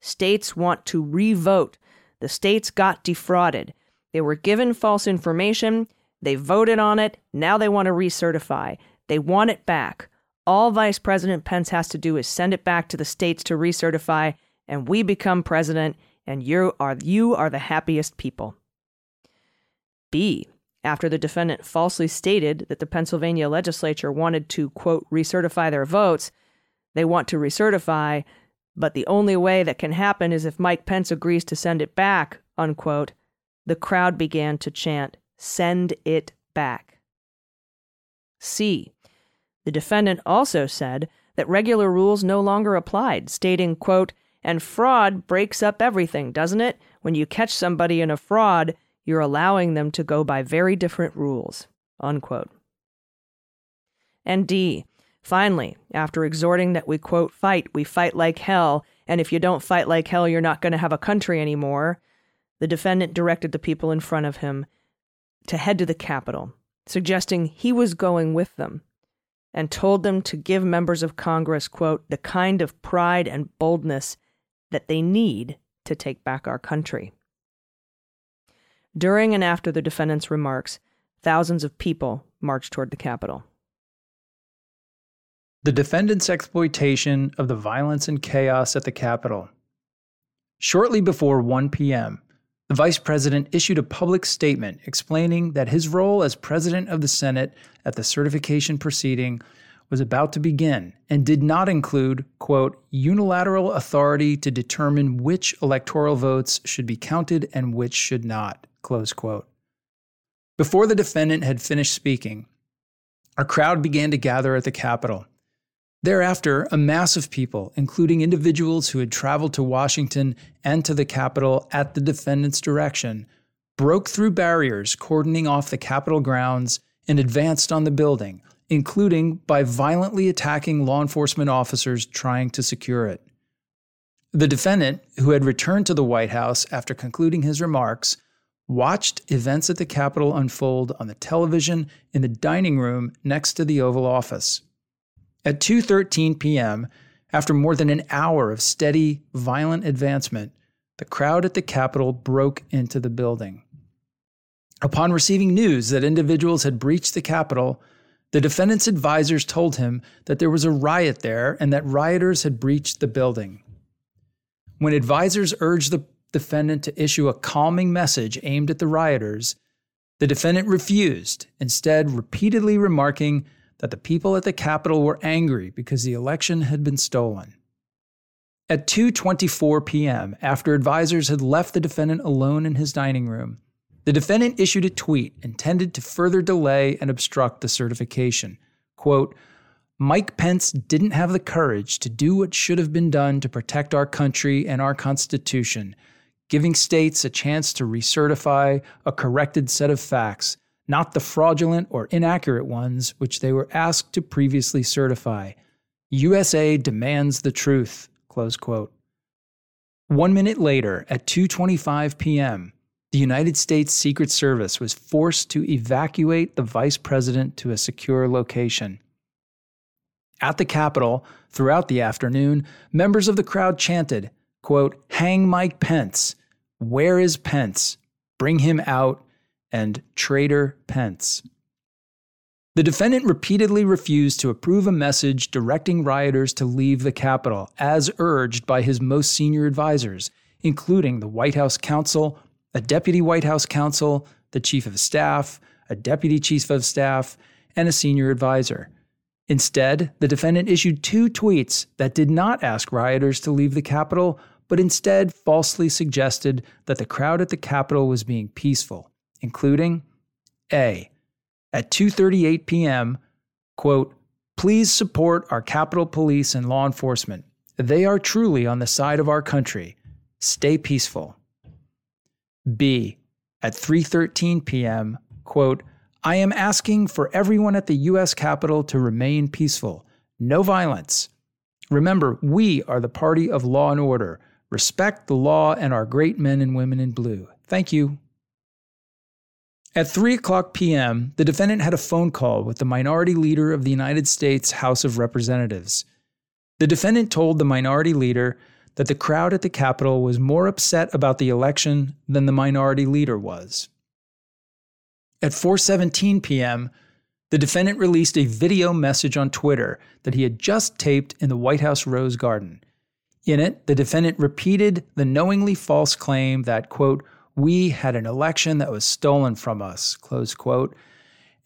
States want to revote. The states got defrauded. They were given false information. They voted on it. Now they want to recertify. They want it back. All Vice President Pence has to do is send it back to the states to recertify, and we become president, and you are, you are the happiest people. B after the defendant falsely stated that the Pennsylvania legislature wanted to, quote, recertify their votes, they want to recertify, but the only way that can happen is if Mike Pence agrees to send it back, unquote. The crowd began to chant, send it back. C. The defendant also said that regular rules no longer applied, stating, quote, and fraud breaks up everything, doesn't it? When you catch somebody in a fraud, you're allowing them to go by very different rules. Unquote. And D. Finally, after exhorting that we, quote, fight, we fight like hell, and if you don't fight like hell, you're not going to have a country anymore, the defendant directed the people in front of him to head to the Capitol. suggesting he was going with them, and told them to give members of Congress, quote, the kind of pride and boldness that they need to take back our country. During and after the defendant's remarks, thousands of people marched toward the Capitol. The defendant's exploitation of the violence and chaos at the Capitol. Shortly before 1 p.m., the vice president issued a public statement explaining that his role as president of the Senate at the certification proceeding was about to begin and did not include, quote, unilateral authority to determine which electoral votes should be counted and which should not, close quote. Before the defendant had finished speaking, a crowd began to gather at the Capitol. Thereafter, a mass of people, including individuals who had traveled to Washington and to the Capitol at the defendant's direction, broke through barriers cordoning off the Capitol grounds and advanced on the building, including by violently attacking law enforcement officers trying to secure it. The defendant, who had returned to the White House after concluding his remarks, watched events at the Capitol unfold on the television in the dining room next to the Oval Office. At 2:13 p.m., after more than an hour of steady, violent advancement, the crowd at the Capitol broke into the building. Upon receiving news that individuals had breached the Capitol, the defendant's advisors told him that there was a riot there and that rioters had breached the building. When advisors urged the defendant to issue a calming message aimed at the rioters, the defendant refused, instead, repeatedly remarking that the people at the Capitol were angry because the election had been stolen. At 2:24 p.m., after advisors had left the defendant alone in his dining room, the defendant issued a tweet intended to further delay and obstruct the certification. Quote, Mike Pence didn't have the courage to do what should have been done to protect our country and our Constitution, giving states a chance to recertify a corrected set of facts not the fraudulent or inaccurate ones which they were asked to previously certify. USA demands the truth. Close quote. One minute later, at 2:25 p.m., the United States Secret Service was forced to evacuate the vice president to a secure location. At the Capitol, throughout the afternoon, members of the crowd chanted, quote, "Hang Mike Pence. Where is Pence? Bring him out and traitor Pence. The defendant repeatedly refused to approve a message directing rioters to leave the Capitol, as urged by his most senior advisors, including the White House counsel, a deputy White House counsel, the chief of staff, a deputy chief of staff, and a senior advisor. Instead, the defendant issued two tweets that did not ask rioters to leave the Capitol, but instead falsely suggested that the crowd at the Capitol was being peaceful including A. At 2:38 p.m., quote, "Please support our Capitol Police and law enforcement. They are truly on the side of our country. Stay peaceful." B. At 3:13 p.m., quote, "I am asking for everyone at the US Capitol to remain peaceful. No violence. Remember, we are the party of law and order. Respect the law and our great men and women in blue. Thank you." At 3 o'clock p.m., the defendant had a phone call with the minority leader of the United States House of Representatives. The defendant told the minority leader that the crowd at the Capitol was more upset about the election than the minority leader was. At 4:17 p.m., the defendant released a video message on Twitter that he had just taped in the White House Rose Garden. In it, the defendant repeated the knowingly false claim that, quote, we had an election that was stolen from us, close quote,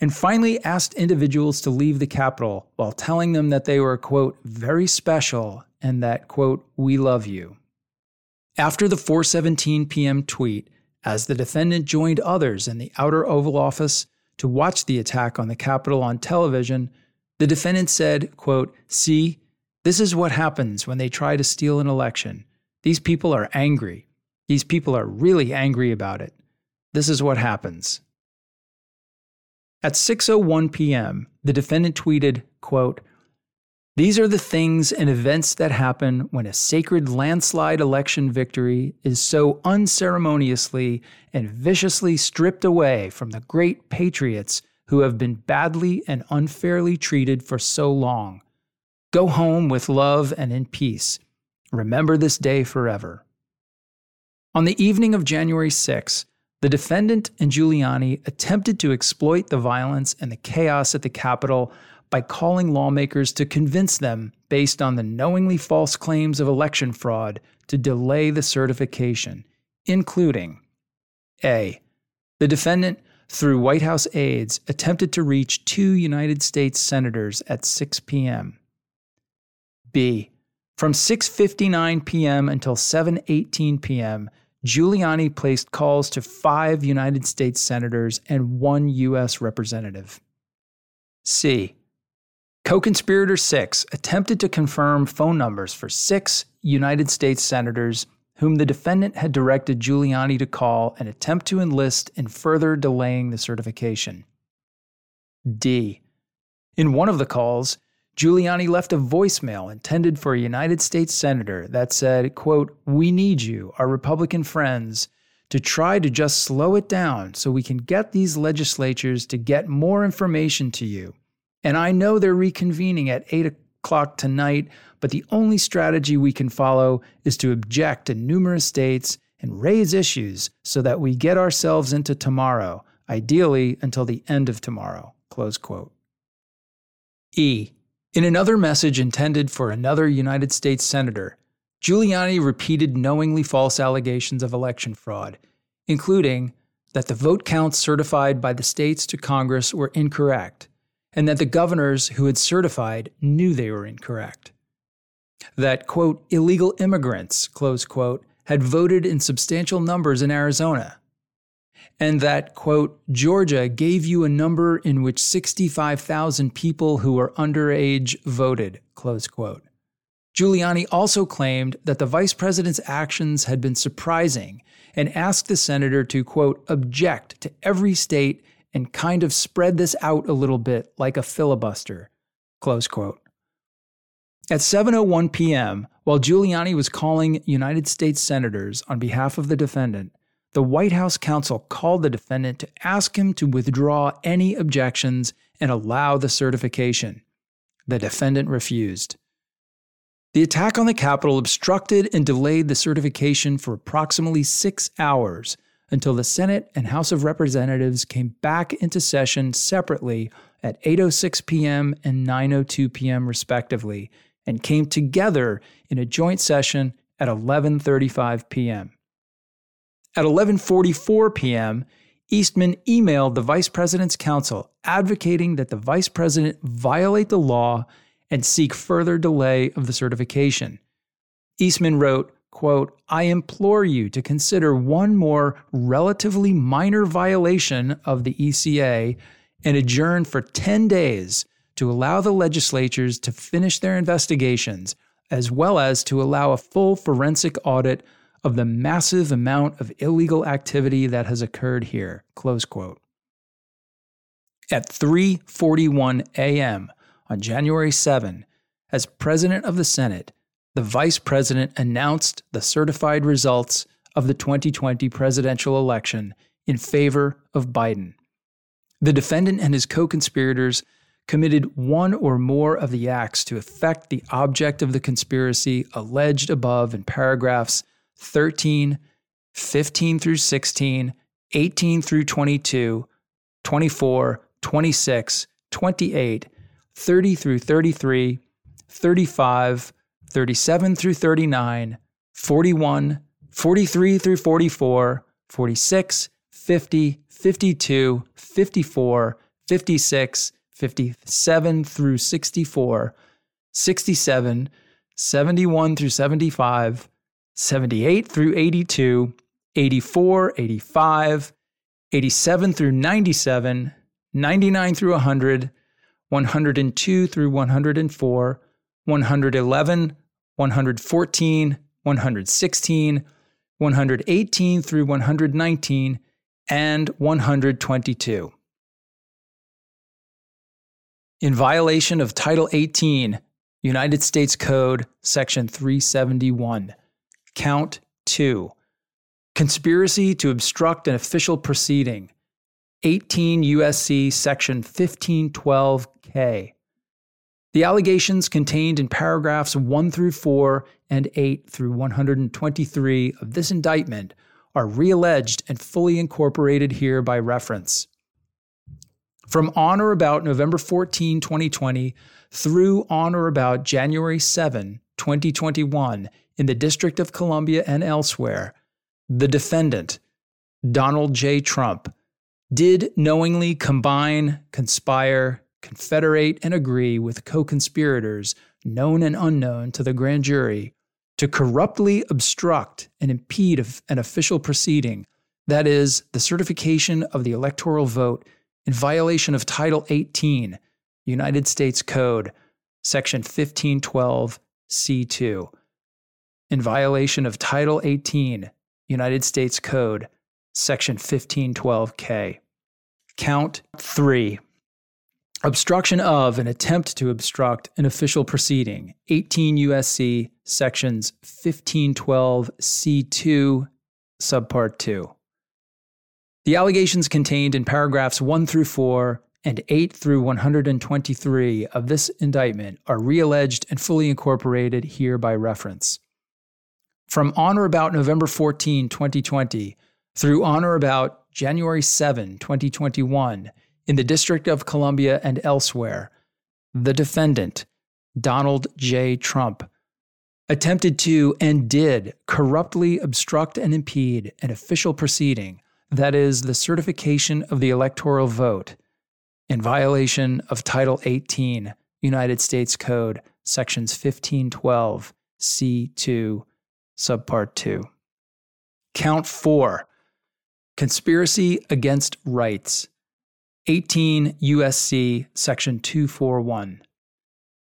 and finally asked individuals to leave the Capitol while telling them that they were, quote, very special and that, quote, we love you. After the 4:17 p.m. tweet, as the defendant joined others in the outer Oval Office to watch the attack on the Capitol on television, the defendant said, quote, "See, this is what happens when they try to steal an election. These people are angry. These people are really angry about it. This is what happens. At 6:01 p.m., the defendant tweeted, quote, "These are the things and events that happen when a sacred landslide election victory is so unceremoniously and viciously stripped away from the great patriots who have been badly and unfairly treated for so long. Go home with love and in peace. Remember this day forever. On the evening of January 6, the defendant and Giuliani attempted to exploit the violence and the chaos at the Capitol by calling lawmakers to convince them, based on the knowingly false claims of election fraud, to delay the certification, including A. The defendant, through White House aides, attempted to reach two United States senators at 6 p.m. B. From 6:59 p.m. until 7:18 p.m., Giuliani placed calls to five United States senators and one U.S. representative. C. Co conspirator 6 attempted to confirm phone numbers for six United States senators whom the defendant had directed Giuliani to call and attempt to enlist in further delaying the certification. D. In one of the calls, Giuliani left a voicemail intended for a United States senator that said, quote, "We need you, our Republican friends, to try to just slow it down so we can get these legislatures to get more information to you. And I know they're reconvening at 8 o'clock tonight, but the only strategy we can follow is to object in numerous states and raise issues so that we get ourselves into tomorrow, ideally until the end of tomorrow." Close quote. E. In another message intended for another United States senator, Giuliani repeated knowingly false allegations of election fraud, including that the vote counts certified by the states to Congress were incorrect, and that the governors who had certified knew they were incorrect. That, quote, illegal immigrants, close quote, had voted in substantial numbers in Arizona, and that, quote, Georgia gave you a number in which 65,000 people who were underage voted, close quote. Giuliani also claimed that the vice president's actions had been surprising and asked the senator to, quote, object to every state and kind of spread this out a little bit like a filibuster, close quote. At 7:01 p.m., while Giuliani was calling United States senators on behalf of the defendant, the White House counsel called the defendant to ask him to withdraw any objections and allow the certification. The defendant refused. The attack on the Capitol obstructed and delayed the certification for approximately six hours until the Senate and House of Representatives came back into session separately at 8:06 p.m. and 9:02 p.m. respectively and came together in a joint session at 11:35 p.m. At 11:44 p.m., Eastman emailed the vice president's counsel advocating that the vice president violate the law and seek further delay of the certification. Eastman wrote, quote, I implore you to consider one more relatively minor violation of the ECA and adjourn for 10 days to allow the legislatures to finish their investigations, as well as to allow a full forensic audit of the massive amount of illegal activity that has occurred here. Close quote. At 3:41 a.m. on January 7, as President of the Senate, the Vice President announced the certified results of the 2020 presidential election in favor of Biden. The defendant and his co-conspirators committed one or more of the acts to effect the object of the conspiracy alleged above in paragraphs 13, 15 through 16, 18 through 22, 24, 26, 28, 30 through 33, 35, 37 through 39, 41, 43 through 44, 46, 50, 52, 54, 56, 57 through 64, 67, 71 through 75, 78 through 82, 84, 85, 87 through 97, 99 through 100, 102 through 104, 111, 114, 116, 118 through 119, and 122. In violation of Title 18, United States Code, Section 371. Count 2 Conspiracy to obstruct an official proceeding. 18 USC Section 1512K. The allegations contained in paragraphs 1 through 4 and 8 through 123 of this indictment are realleged and fully incorporated here by reference. From on or about November 14, 2020, through on or about January 7, 2021, in the District of Columbia and elsewhere, the defendant, Donald J. Trump, did knowingly combine, conspire, confederate, and agree with co conspirators, known and unknown to the grand jury, to corruptly obstruct and impede an official proceeding, that is, the certification of the electoral vote in violation of Title 18, United States Code, Section 1512, C2, in violation of Title 18, United States Code, Section 1512K. Count 3. Obstruction of an attempt to obstruct an official proceeding, 18 USC sections 1512 C2, subpart 2. The allegations contained in paragraphs 1 through 4 and 8 through 123 of this indictment are realleged and fully incorporated here by reference. From on or about November 14, 2020, through on or about January 7, 2021, in the District of Columbia and elsewhere, the defendant, Donald J. Trump, attempted to and did corruptly obstruct and impede an official proceeding that is, the certification of the electoral vote, in violation of Title 18, United States Code, Sections 1512, C2, Subpart 2. Count 4 Conspiracy Against Rights, 18 USC, Section 241.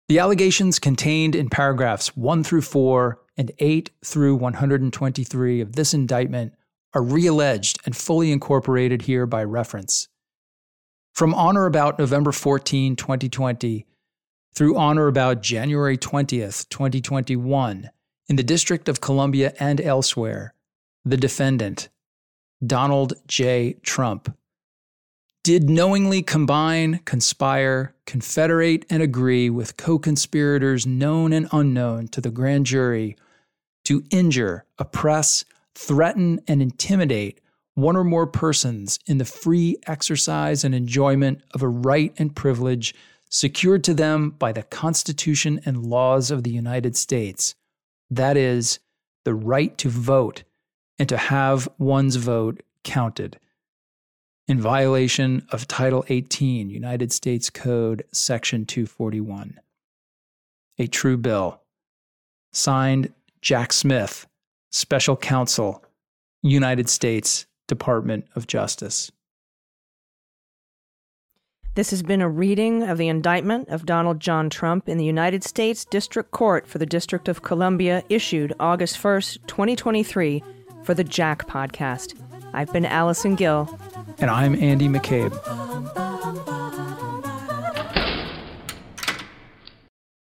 The allegations contained in paragraphs 1 through 4 and 8 through 123 of this indictment are realleged and fully incorporated here by reference. From on or about November 14, 2020, through on or about January 20th, 2021, in the District of Columbia and elsewhere, the defendant, Donald J. Trump, did knowingly combine, conspire, confederate, and agree with co conspirators known and unknown to the grand jury to injure, oppress, threaten, and intimidate one or more persons in the free exercise and enjoyment of a right and privilege secured to them by the Constitution and laws of the United States. That is, the right to vote and to have one's vote counted. In violation of Title 18, United States Code, Section 241. A true bill. Signed Jack Smith, Special Counsel, United States Department of Justice. This has been a reading of the indictment of Donald John Trump in the United States District Court for the District of Columbia, issued August 1st, 2023, for the Jack Podcast. I've been Allison Gill. And I'm Andy McCabe.